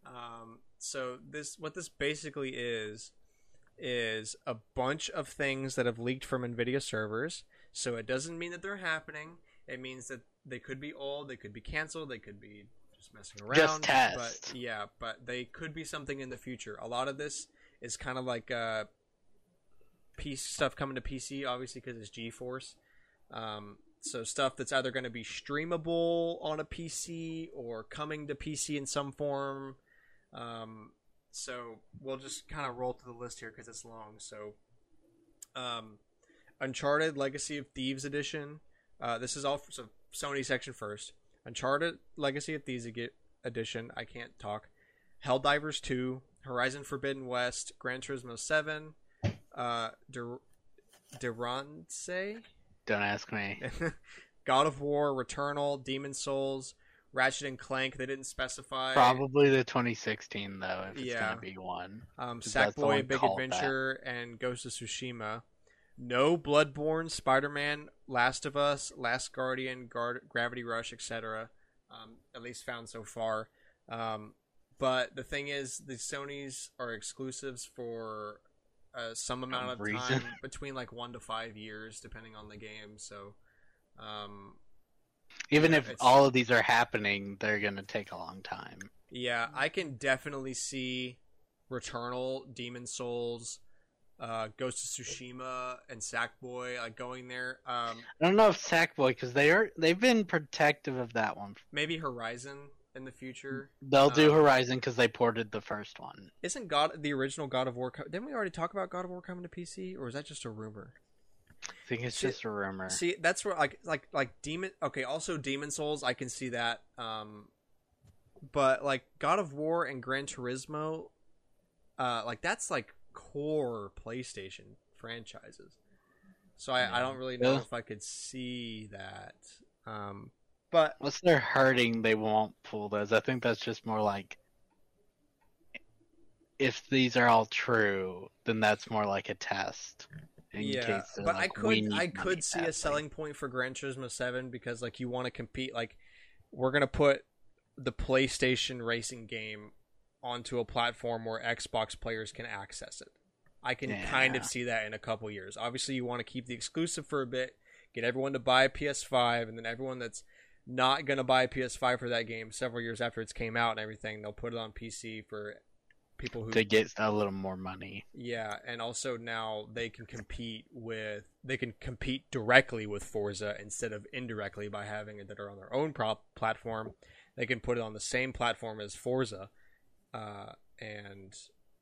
Um, so this what this basically is is a bunch of things that have leaked from Nvidia servers. So it doesn't mean that they're happening. It means that they could be old, they could be canceled, they could be just messing around. Just tests. But yeah, but they could be something in the future. A lot of this is kind of like uh, piece stuff coming to PC, obviously because it's GeForce. Um, so stuff that's either going to be streamable on a PC or coming to PC in some form. Um, so we'll just kind of roll through the list here because it's long. So, um, Uncharted Legacy of Thieves Edition. Uh, this is all so Sony section first. Uncharted Legacy of Thieves Edition. I can't talk. Helldivers 2, Horizon Forbidden West, Gran Turismo 7, uh, Dur- Durance, Don't ask me. God of War, Returnal, Demon Souls, Ratchet and Clank. They didn't specify. Probably the 2016 though, if it's Yeah. gonna be one. Um, Sackboy, Big Adventure, and Ghost of Tsushima. No Bloodborne, Spider Man, Last of Us, Last Guardian, Guard- Gravity Rush, etc. Um, at least found so far. Um, but the thing is, the Sony's are exclusives for uh, some amount of reason. time, between like one to five years, depending on the game. So, um, Even Yeah, if all of these are happening, they're gonna take a long time. Yeah, I can definitely see Returnal, Demon Souls, uh, Ghost of Tsushima, and Sackboy like going there. Um, I don't know if Sackboy because they are they've been protective of that one. maybe Horizon in the future. They'll do Um, Horizon because they ported the first one. Isn't God the original God of War? Didn't we already talk about God of War coming to PC, or is that just a rumor? I think it's See- just a rumor. See, that's where like like like Demon. Okay, also Demon Souls, I can see that. Um, but like God of War and Gran Turismo, uh, like that's like core PlayStation franchises. So I, I don't really know Yeah. if I could see that. Um, but Unless they're hurting, they won't pull those. I think that's just more like if these are all true, then that's more like a test. In yeah, case but I like, "We could I could see a badly." selling point for Gran Turismo Seven because like you want to compete. Like we're gonna put the PlayStation racing game onto a platform where Xbox players can access it. I can kind of see that in a couple years. Obviously, you want to keep the exclusive for a bit, get everyone to buy a PS5, and then everyone that's not gonna buy a PS5 for that game several years after it's came out and everything, they'll put it on PC for people who to get a little more money. yeah, and also now they can compete with they can compete directly with Forza instead of indirectly by having it that are on their own prop platform. They can put it on the same platform as Forza, uh, and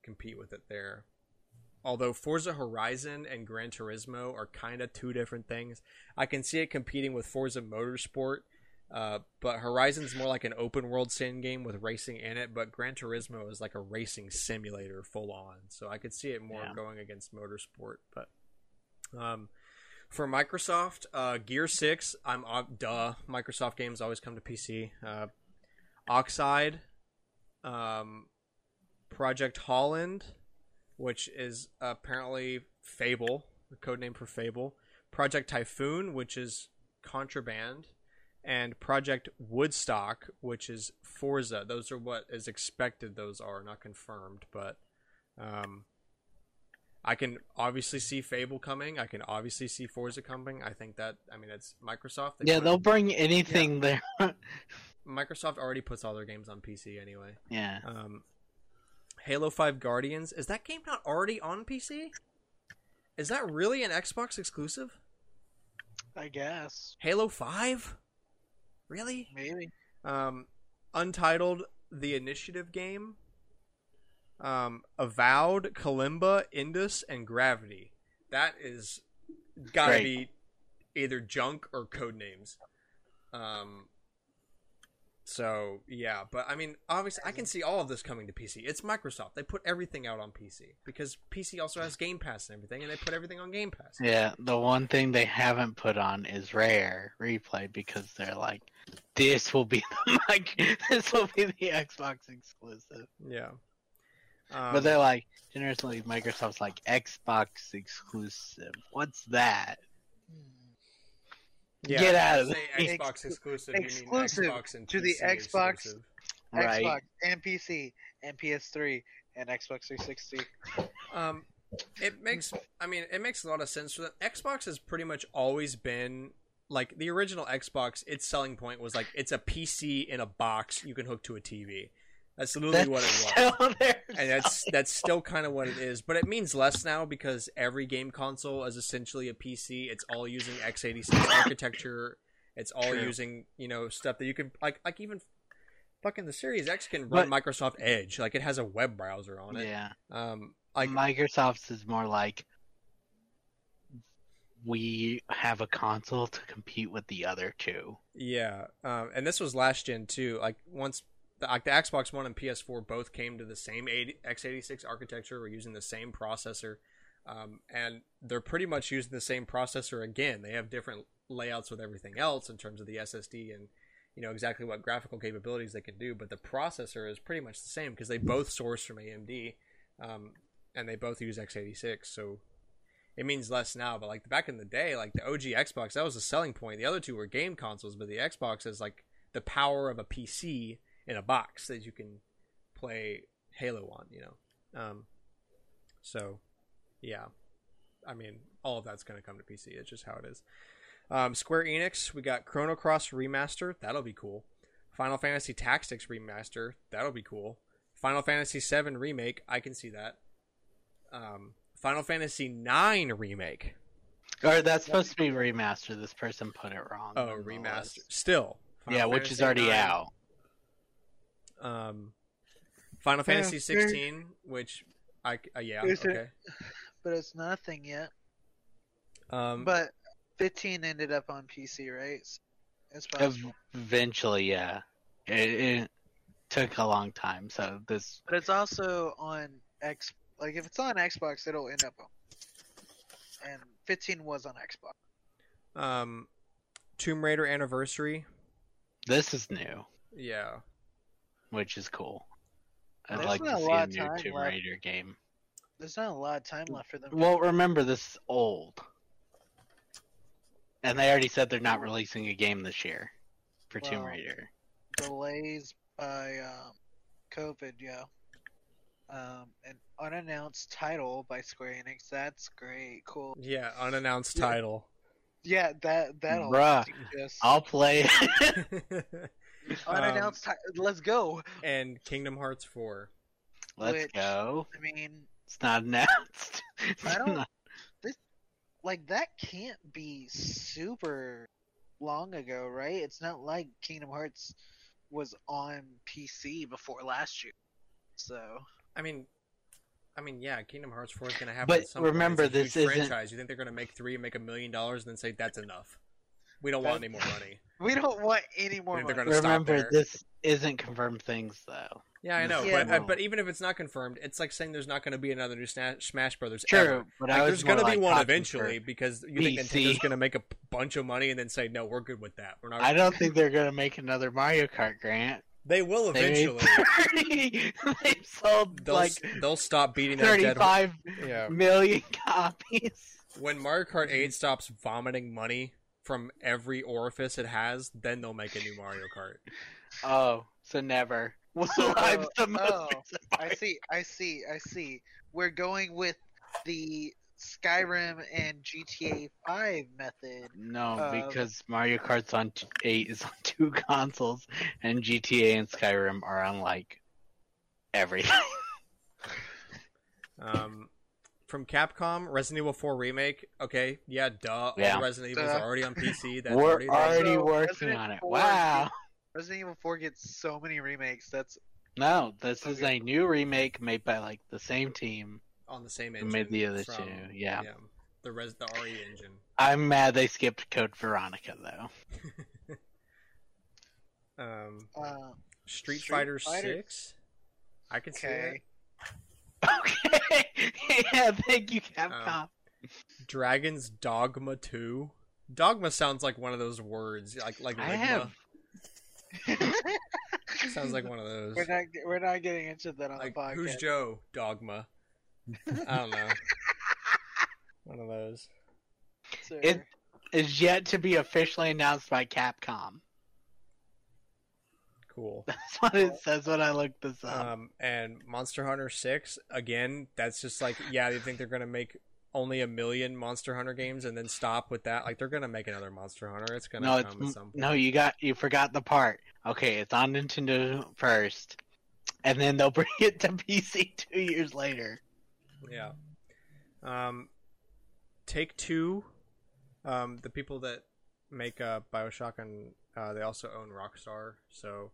compete with it there. Although Forza Horizon and Gran Turismo are kind of two different things, I can see it competing with Forza Motorsport. Uh, but Horizon's more like an open world sim game with racing in it, but Gran Turismo is like a racing simulator full on. So I could see it more Yeah. going against Motorsport. But um, for Microsoft, uh, Gear Six, I'm uh, duh. Microsoft games always come to PC. Uh, Oxide, um, Project Holland, which is apparently Fable, the code name for Fable. Project Typhoon, which is Contraband, and Project Woodstock, which is Forza. Those are what is expected. Those are not confirmed, but um, I can obviously see Fable coming. I can obviously see Forza coming. I think that I mean it's Microsoft. They Yeah, they'll bring anything there. Microsoft already puts all their games on PC anyway. yeah. Um, Halo Five Guardians is that game not already on PC? Is that really an Xbox exclusive? I guess Halo Five, really? maybe. Um, Untitled, the Initiative game. Um, Avowed, Kalimba, Indus, and Gravity. That is gotta Great. be either junk or code names. Um. So yeah, but I mean, obviously, I can see all of this coming to PC. It's Microsoft; they put everything out on PC because PC also has Game Pass and everything, and they put everything on Game Pass. Yeah, the one thing they haven't put on is Rare Replay because they're like, this will be the mic- this will be the Xbox exclusive. Yeah. Um, but they're like, generously, Microsoft's like Xbox exclusive. What's that? Yeah, get out of say there. Xbox exclusive. you mean exclusive Xbox and to the Xbox. exclusive. Right? Xbox and PC and PS3 and Xbox 360. Um, it makes. I mean, it makes a lot of sense for them. Xbox has pretty much always been like the original Xbox. Its selling point was like it's a PC in a box you can hook to a TV. That's literally That's what it was. still their and that's that's still kind of what it is, but it means less now because every game console is essentially a PC. It's all using x86 architecture. It's all True. using you know stuff that you can like like even fucking the Series X can run Microsoft Edge. Like it has a web browser on it. yeah. Um, like Microsoft's is more like we have a console to compete with the other two. Yeah, um, and this was last gen too. Like once the, like the Xbox One and PS4 both came to the same 80, x86 architecture, we're using the same processor, um, and they're pretty much using the same processor again. They have different layouts with everything else in terms of the SSD and you know exactly what graphical capabilities they can do, but the processor is pretty much the same because they both source from AMD, um, and they both use x86. So it means less now, but like back in the day, like the OG Xbox, that was a selling point. The other two were game consoles, but the Xbox is like the power of a PC in a box that you can play Halo on, you know. Um, so, yeah, I mean, all of that's going to come to PC. It's just how it is. Um, Square Enix, we got Chrono Cross remaster. That'll be cool. Final Fantasy Tactics remaster. That'll be cool. Final Fantasy VII remake. I can see that. Um, Final Fantasy IX remake. Or that's supposed to be remaster. This person put it wrong. Oh, remaster. Still. Final Yeah, which is already IX. out. Um, Final Yeah, Fantasy 16, which I uh, yeah Is it- okay. But it's nothing yet. Um, But 15 ended up on PC, right? S- It's possible. Eventually, yeah. It, it took a long time, so this But it's also on X. Like if it's on Xbox, it'll end up on. And 15 was on Xbox. um, Tomb Raider Anniversary. this is new, Yeah. Which is cool. I'd There's like to not a see lot a of new time Tomb left. Raider game. There's not a lot of time left for them. to- Well, remember this is old, and they already said they're not releasing a game this year for Tomb Well, Raider. delays by um, COVID, yeah. Um, an unannounced title by Square Enix. That's great, cool. Yeah, unannounced Yeah. title. Yeah, that that'll Bruh, just I'll play. Um, unannounced. Um, ti- Let's go. and Kingdom Hearts 4. Let's Which- go. I mean, It's not announced. It's I don't- not- like that can't be super long ago, right? It's not like Kingdom Hearts was on PC before last year. So I mean, I mean, yeah, Kingdom Hearts 4 is going to happen. But at some point. remember, It's a this huge isn't- franchise. You think they're going to make three and make a million dollars and then say that's enough? We don't want any more money. we don't want any more. They're money. gonna stop remember, there. this isn't confirmed things though. Yeah, I know, Yeah, but uh, but even if it's not confirmed, it's like saying there's not going to be another new Smash Brothers. True, ever. but Like, I was there's more going to be one eventually because you think Nintendo's going to make a bunch of money and then say no, we're good with that. We're not. I don't think they're gonna make another Mario Kart grant. They will eventually. 30 they sold They'll like they'll stop beating that dead. horse. Yeah. million copies. When Mario Kart 8 stops vomiting money from every orifice it has, then they'll make a new Mario Kart. Oh, so never. Will So, I'm the most oh, I see, I see, I see. We're going with the Skyrim and GTA 5 method. No, Uh, because Mario Kart's on t- eight is on two consoles, and GTA and Skyrim are on like everything. Um, from Capcom, Resident Evil 4 remake. Okay, yeah, duh. Yeah. All Resident Evils Duh. are already on PC. That's We're already, already working Resident on it. 4 Wow. Resident Evil 4 gets so many remakes. That's No, this is Okay. a new remake made by like the same team. on the same engine. made the other from- two, yeah. the res the RE engine. I'm mad they skipped Code Veronica though. Um, uh, Street, Street Fighter Fighter- 6. I can see it. Okay. yeah, thank you, Capcom. Um, Dragon's Dogma 2. Dogma sounds like one of those words, like like I ligma. have Sounds like one of those. we're not we're not getting into that on Like the podcast. who's Joe? Dogma. I don't know. one of those. It- is yet to be officially announced by Capcom. Cool. That's what it says when I looked this up. Um, and Monster Hunter 6, again, that's just like, yeah, they think they're going to make only a million Monster Hunter games and then stop with that. Like, they're going to make another Monster Hunter. It's going to no, it's come point. no. You got you forgot the part. Okay, it's on Nintendo first, and then they'll bring it to PC two years later. Yeah. Um, Take Two, um, the people that make uh, Bioshock and uh, they also own Rockstar. So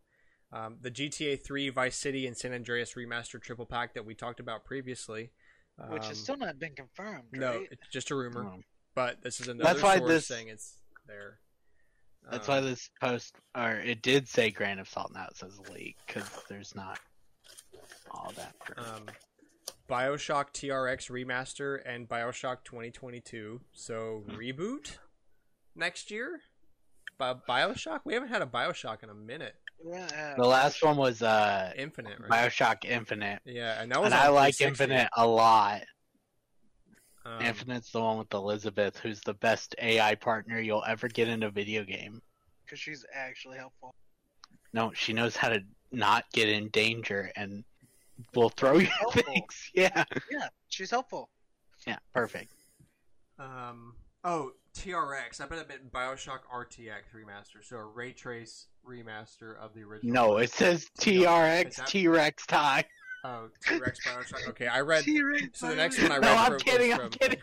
um, the GTA 3, Vice City, and San Andreas remastered triple pack that we talked about previously. which um, has still not been confirmed, no, right? it's just a rumor. Um, But this is another That's why source this- saying it's there. That's Um, why this post, or it did say grain of salt. Now it says leak because there's not all that. um, Bioshock TRX remaster and Bioshock 2022. So reboot next year. Bioshock. We haven't had a Bioshock in a minute. Yeah, the last one was uh, Infinite, right? Bioshock Infinite, yeah, and that was. and I like Infinite a lot. Um, Infinite's the one with Elizabeth, who's the best AI partner you'll ever get in a video game. because she's actually helpful. No, she knows how to not get in danger and will throw you Helpful. things. Yeah, Yeah, she's helpful. yeah, perfect. Um. Oh, TRX. I bet it meant Bioshock RTX remaster. So a ray trace remaster of the original. No, it says TRX T Rex time. Oh, T-Rex Bioshock. Okay, I read. T-Rex So the next one I read No, I'm kidding. I'm kidding.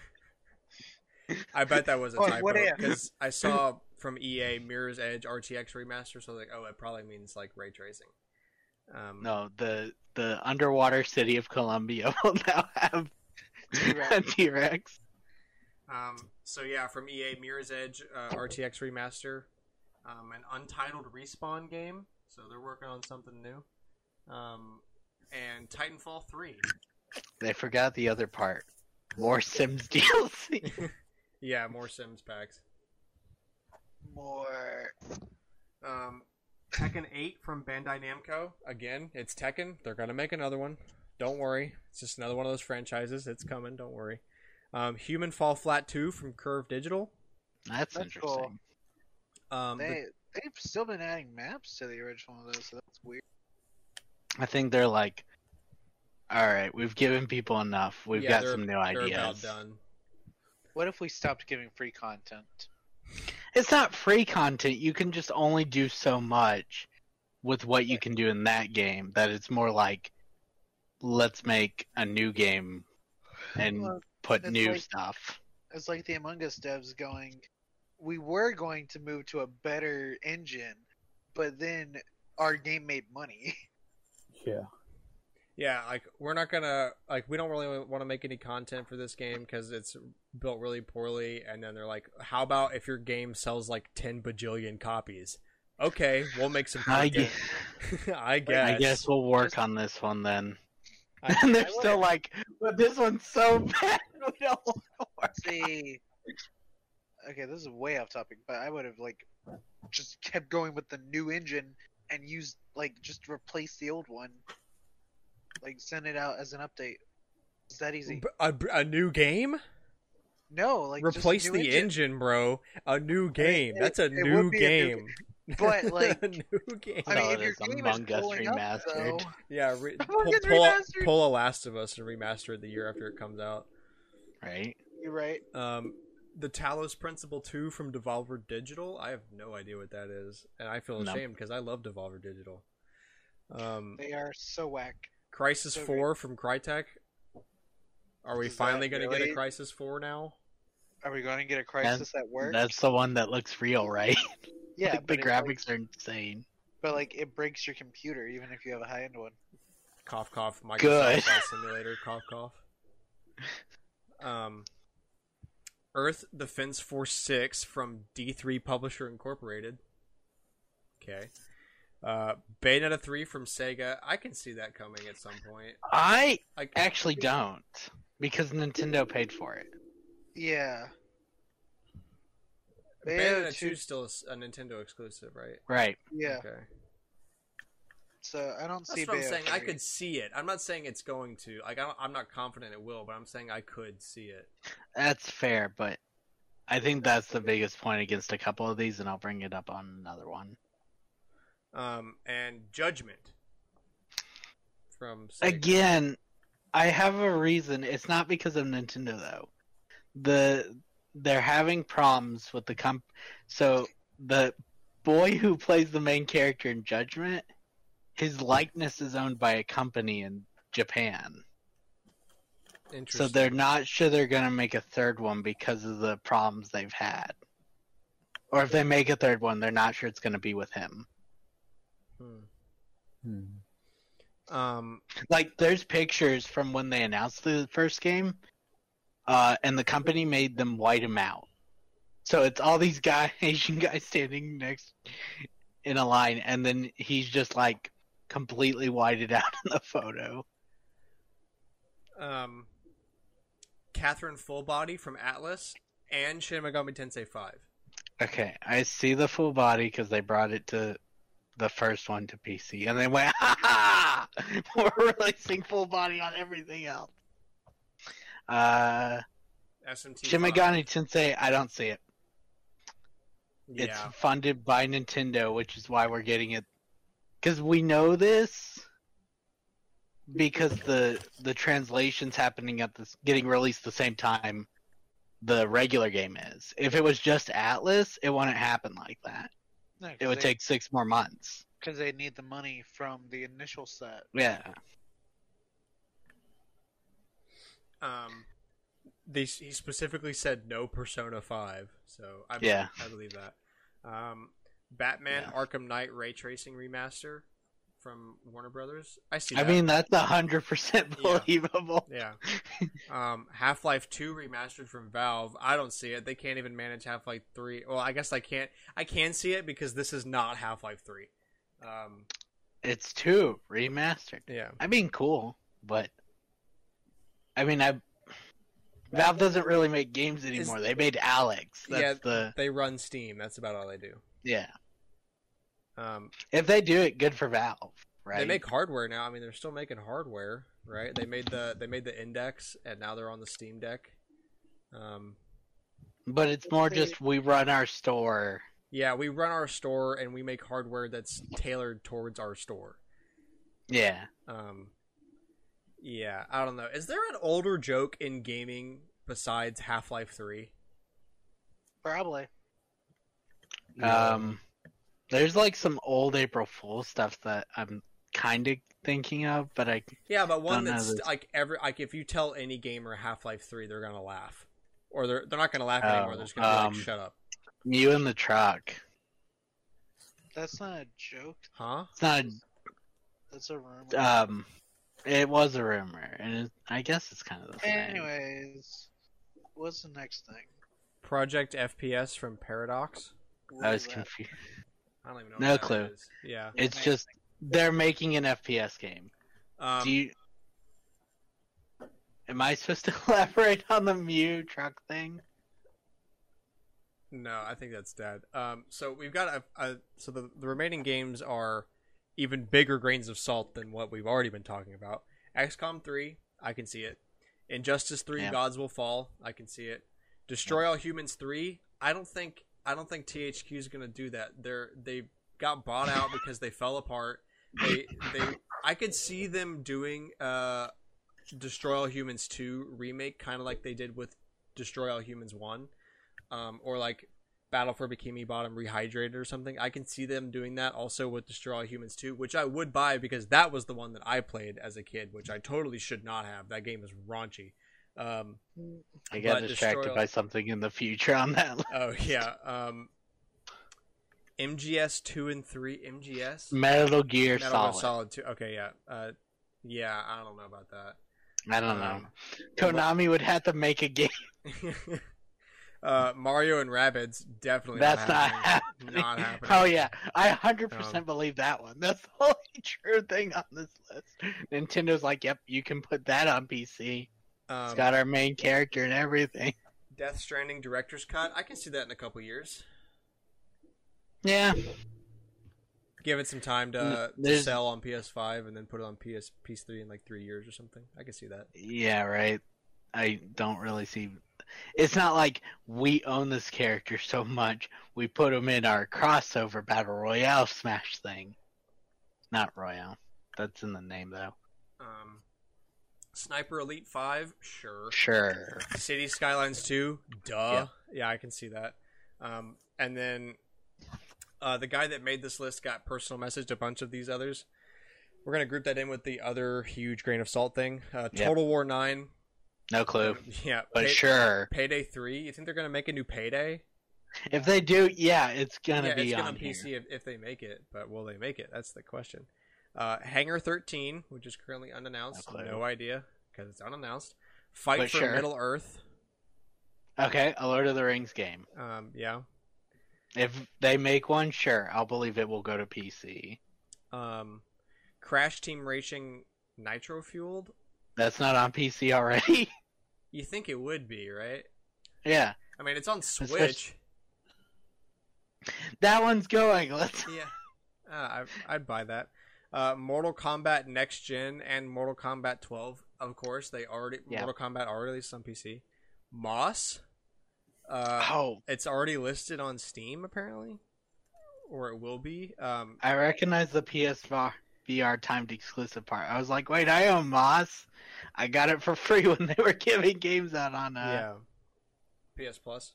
I bet that was a typo because I saw from EA Mirror's Edge RTX remaster. So I was like, oh, it probably means like ray tracing. Um, No, the the underwater city of Columbia will now have T-Rex. T-Rex. Um, so yeah, from EA, Mirror's Edge uh, RTX remaster, um, an untitled respawn game. So they're working on something new. Um, and Titanfall three. They forgot the other part. More Sims DLC. Yeah, more Sims packs. More. Um, Tekken 8 from Bandai Namco. Again, it's Tekken. They're gonna make another one. Don't worry. It's just another one of those franchises. It's coming. Don't worry. Um, Human Fall Flat 2 from Curve Digital. That's, That's interesting. cool. Um, the- They they've still been adding maps to the original of those, so that's weird. I think they're like, all right, we've given people enough. We've yeah, got some new they're about ideas. done. What if we stopped giving free content? It's not free content. You can just only do so much with what you can do in that game. That it's more like, let's make a new game and Well, put it's new like- stuff. It's like the Among Us devs going, we were going to move to a better engine, but then our game made money. Yeah. Yeah, like we're not gonna like we don't really want to make any content for this game because it's built really poorly. And then they're like, "How about if your game sells like ten bajillion copies?" Okay, we'll make some I content. guess, I guess. I guess we'll work on this one then. I- and they're I still like, but this one's so bad. We don't want to work. See, okay, this is way off topic, but I would have like just kept going with the new engine and used like just replace the old one, like send it out as an update. It's that easy. A, a new game? No, like just Replace new the engine. bro. A new game. it- That's a it new would be a new game. But, like- a new game. I mean, Oh, if it your is game Among is Us blowing up, remastered. though, Yeah, re- pull, Us pull, pull a Last of Us and remaster it the year after it comes out. Right? you're right. Um, the Talos Principle 2 from Devolver Digital. I have no idea what that is, and I feel ashamed because I love Devolver Digital. Um, They are so whack. Crysis so 4 from Crytek. Are we Is finally going to get a Crysis 4 now? Are we going to get a crisis at work? That's the one that looks real, right? yeah, like, the but it, like- graphics are insane. but like it breaks your computer even if you have a high end one. Cough, cough. Microsoft Good. Flight Simulator. Cough, cough. Um, Earth Defense Force 6 from D3 Publisher Incorporated. Okay. Uh, Bayonetta 3 from Sega. I can see that coming at some point. I Like, actually don't because Nintendo paid for it. Yeah. Bayonetta Bayonetta 2 2 is still a Nintendo exclusive, right? Right. Yeah. Okay. So I don't see. That's what I'm Bayonetta saying. I could see it. I'm not saying it's going to. Like, I don't, I'm not confident it will, but I'm saying I could see it. That's fair, but I think that's the biggest point against a couple of these, and I'll bring it up on another one. Um, and Judgment from Sega. Again, I have a reason. It's not because of Nintendo though. The they're having problems with the comp. So the boy who plays the main character in Judgment, his likeness is owned by a company in Japan. So they're not sure they're gonna make a third one because of the problems they've had. Or if they make a third one, they're not sure it's gonna be with him. Hmm. Hmm. Um, Like there's pictures from when they announced the first game, uh, and the company made them white him out. So it's all these guy Asian guys standing next in a line, and then he's just like completely whited out in the photo. um, Catherine Fullbody from Atlus and Shin Megami Tensei 5. Okay, I see the full body because they brought it to the first one to PC, and they went, "Ha ha! We're releasing full body on everything else." Uh, SMT. Shin 5. Megami Tensei, I don't see it. It's funded by Nintendo, which is why we're getting it. Because we know this. Because the the translation's happening at this getting released the same time the regular game is. If it was just Atlus, it wouldn't happen like that. No, 'cause It would they, take six more months. because they need the money from the initial set. Yeah. Um, they, he specifically said no Persona 5, so I, Yeah. I believe that. Um, Batman Yeah. Arkham Knight Ray Tracing Remaster. from Warner Brothers. I see. I mean, that's a hundred percent believable. yeah. Um, Half Life Two remastered from Valve. I don't see it. They can't even manage Half Life Three. Well, I guess I can't. I can see it because this is not Half Life Three. Um, It's two remastered. yeah. I mean, cool, but I mean, I Valve doesn't really make games anymore. They made Alyx. That's Yeah. the They run Steam. That's about all they do. yeah. Um, If they do it, good for Valve, right? They make hardware now. I mean, they're still making hardware, right? They made the they made the Index, and now they're on the Steam Deck. Um, but it's more just we run our store. yeah, we run our store and we make hardware that's tailored towards our store. Yeah. Um, yeah, I don't know. Is there an older joke in gaming besides Half Life Three? Probably. Um, there's like some old April Fool stuff that I'm kind of thinking of, but I Yeah, but one Don't that's this. like every like if you tell any gamer Half Life Three, they're gonna laugh, or they're they're not gonna laugh Oh, anymore. They're just gonna be um, like, "Shut up, you in the truck. That's not a joke. huh?" It's not. That's a rumor. Um, it was a rumor, and it, I guess it's kind of the same. Anyways, what's the next thing? Project FPS from Paradox. What I was confused. I don't even know. No what clue. is. Yeah. It's Amazing. just they're making an FPS game. Um, Do you? Am I supposed to elaborate on the Mew truck thing? No, I think that's dead. Um, so we've got a, a so the, the remaining games are even bigger grains of salt than what we've already been talking about. XCOM three, I can see it. Injustice three, Yeah. Gods Will Fall, I can see it. Destroy All Humans three, I don't think I don't think THQ is gonna do that. They're they got bought out because they fell apart. They they I could see them doing uh Destroy All Humans two remake, kind of like they did with Destroy All Humans one um, or like Battle for Bikini Bottom Rehydrated or something. I can see them doing that also with Destroy All Humans 2, which I would buy because that was the one that I played as a kid, which I totally should not have. That game is raunchy. Um, I got distracted Destroy- by something in the future on that. oh yeah. Um, MGS 2 and 3. MGS? Metal Gear Metal Gear Solid. Solid 2. Okay, yeah. Uh, yeah, I don't know about that. I don't know. Um, Konami would have to make a game. uh, Mario and Rabbids definitely That's not happening. Not happening. Oh yeah, I 100% Um, believe that one. That's the only true thing on this list. Nintendo's like, yep, you can put that on PC. Um, It's got our main character and everything. Death Stranding director's cut. I can see that in a couple years. Yeah, Give it some time to, to sell on PS5 and then put it on PS PS3 in like three years or something. I can see that. yeah, right. I don't really see. It's not like we own this character so much we put him in our crossover battle royale smash thing. Not royale. That's in the name though. Um, Sniper Elite Five, sure. Sure. City Skylines Two, duh. Yeah, I can see that. Um, and then uh, the guy that made this list got personal messaged a bunch of these others. We're gonna group that in with the other huge grain of salt thing. Uh, Yep. Total War Nine. No clue. Yeah, But Pay- sure. Payday Three. You think they're gonna make a new Payday? If they do, yeah, it's gonna yeah, be it's on gonna here. PC if, if they make it, but will they make it? That's the question. Uh, Hangar 13, which is currently unannounced, No no, idea because it's unannounced. Fight But for sure. Middle Earth, Okay, a Lord of the Rings game. um, yeah. If they make one, sure, I'll believe it will go to PC. Um, Crash Team Racing Nitro Fueled. That's not on PC already. You think it would be, right? yeah, I mean, it's on Switch. Especially- that one's going. Let's. yeah, uh, I, I'd buy that. Uh, Mortal Kombat Next Gen and Mortal Kombat 12, of course, they already Yeah. Mortal Kombat already released on PC. Moss. Uh, Oh, It's already listed on Steam apparently, or it will be. Um, I recognize the PS4 VR timed exclusive part. I was like, wait, I own Moss. I got it for free when they were giving games out on uh, yeah. PS Plus.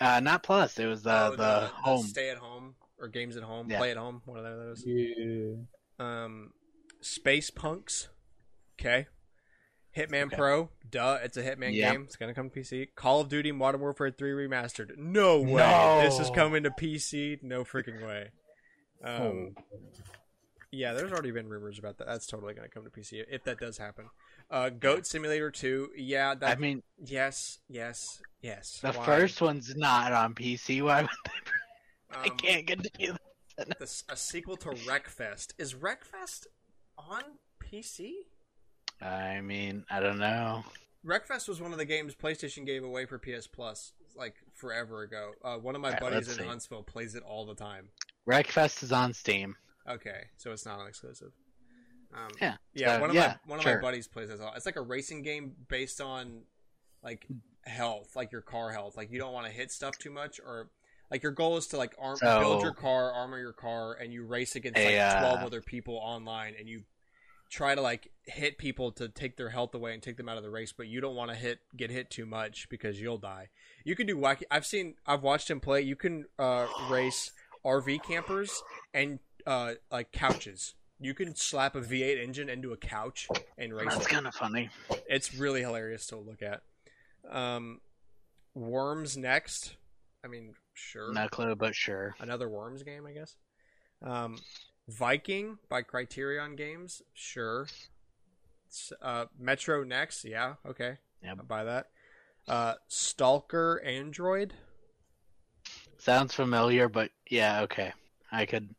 uh not Plus. It was the Oh, the, home. stay at home or games at home, Yeah. play at home, one of those. Yeah. Um, Space Punks. Okay. Hitman Okay. Pro. Duh, it's a Hitman Yep. game. It's gonna come to PC. Call of Duty Modern Warfare 3 remastered. No way. No. This is coming to PC. No freaking way. Um, Oh. Yeah, there's already been rumors about that. That's totally going to come to PC if that does happen. Uh, Goat Simulator 2, yeah, that I mean, yes, yes, yes. the Why? first one's not on PC. Why would they? I Um, can't continue. the, a sequel to Wreckfest. Is Wreckfest on PC? I mean, I don't know. Wreckfest was one of the games PlayStation gave away for PS Plus like forever ago. Uh, one of my Alright, buddies in see. Huntsville plays it all the time. Wreckfest is on Steam. Okay, so it's not an exclusive. Um, Yeah, yeah. so, one of yeah, my one of sure. my buddies plays it. It's like a racing game based on like health, like your car health. Like you don't want to hit stuff too much, or like your goal is to like arm So- build your car, armor your car, and you race against A, like twelve uh, other people online, and you try to like hit people to take their health away and take them out of the race, but you don't want to hit get hit too much because you'll die. You can do wacky. I've seen. I've watched him play. You can uh, race RV campers and uh, like couches. You can slap a V8 engine into a couch and race That's kind of funny. It's really hilarious to look at. Um, Worms next. I mean, sure. No clue, but sure. Another Worms game, I guess. Um, Viking by Criterion Games, sure. Uh, Metro next, yeah, okay. Yep. I'll buy that. Uh, Stalker Android. Sounds familiar, but yeah, okay. I could.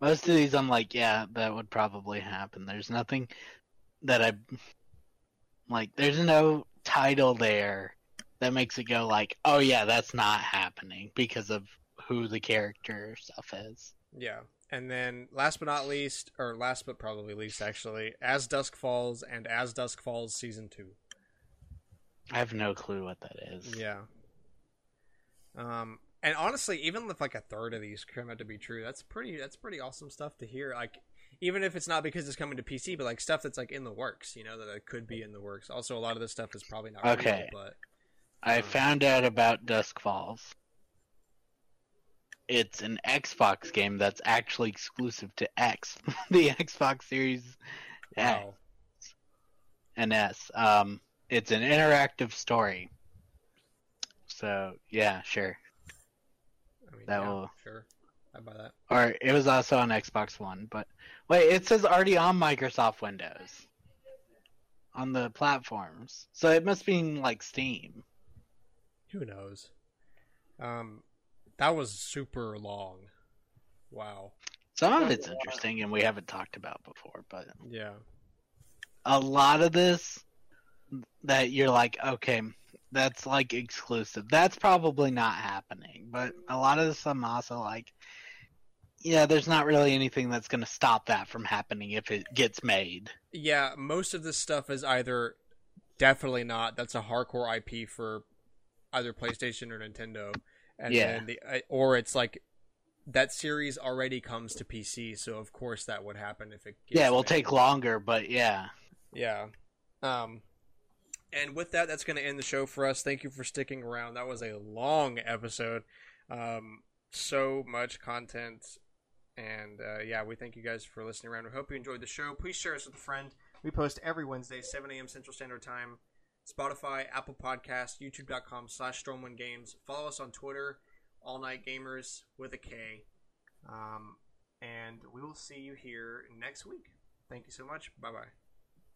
Most of these, I'm like, yeah, that would probably happen. There's nothing that I like. There's no title there that makes it go like, oh yeah, that's not happening because of who the character stuff is. Yeah. And then last but not least, or last but probably least actually, As Dusk Falls and As Dusk Falls Season 2. I have no clue what that is. Yeah. Um, and honestly, even if like a third of these come out to be true, that's pretty. That's pretty awesome stuff to hear. Like, even if it's not because it's coming to PC, but like stuff that's like in the works, you know, that it could be in the works. Also, a lot of this stuff is probably not Okay. real, but I Um, found out about Dusk Falls. It's an Xbox game that's actually exclusive to X, the Xbox Series X and S. Um, it's an interactive story. So yeah, sure. I mean, That yeah, will- sure. I buy that. Or it was also on Xbox One, but wait, it says already on Microsoft Windows on the platforms, so it must be in, like Steam. Who knows? Um, that was super long. Wow. Some of it's interesting, and we haven't talked about before, but Yeah. a lot of this that you're like, okay, that's like exclusive. That's probably not happening. But a lot of this I'm also like, yeah, there's not really anything that's going to stop that from happening if it gets made. Yeah, most of this stuff is either definitely not. That's a hardcore IP for either PlayStation or Nintendo, and Yeah. then the or it's like that series already comes to PC, so of course that would happen if it. Gets yeah, it will made. take longer, but yeah. Yeah. Um, and with that, that's going to end the show for us. Thank you for sticking around. That was a long episode. Um, so much content. And uh, yeah, we thank you guys for listening around. We hope you enjoyed the show. Please share us with a friend. We post every Wednesday, 7 a.m. Central Standard Time. Spotify, Apple Podcast, YouTube.com slash Stromwin Games. Follow us on Twitter, All Night Gamers with a K. Um, and we will see you here next week. Thank you so much. Bye bye.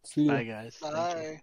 See ya. Bye, guys. Thank you. Bye.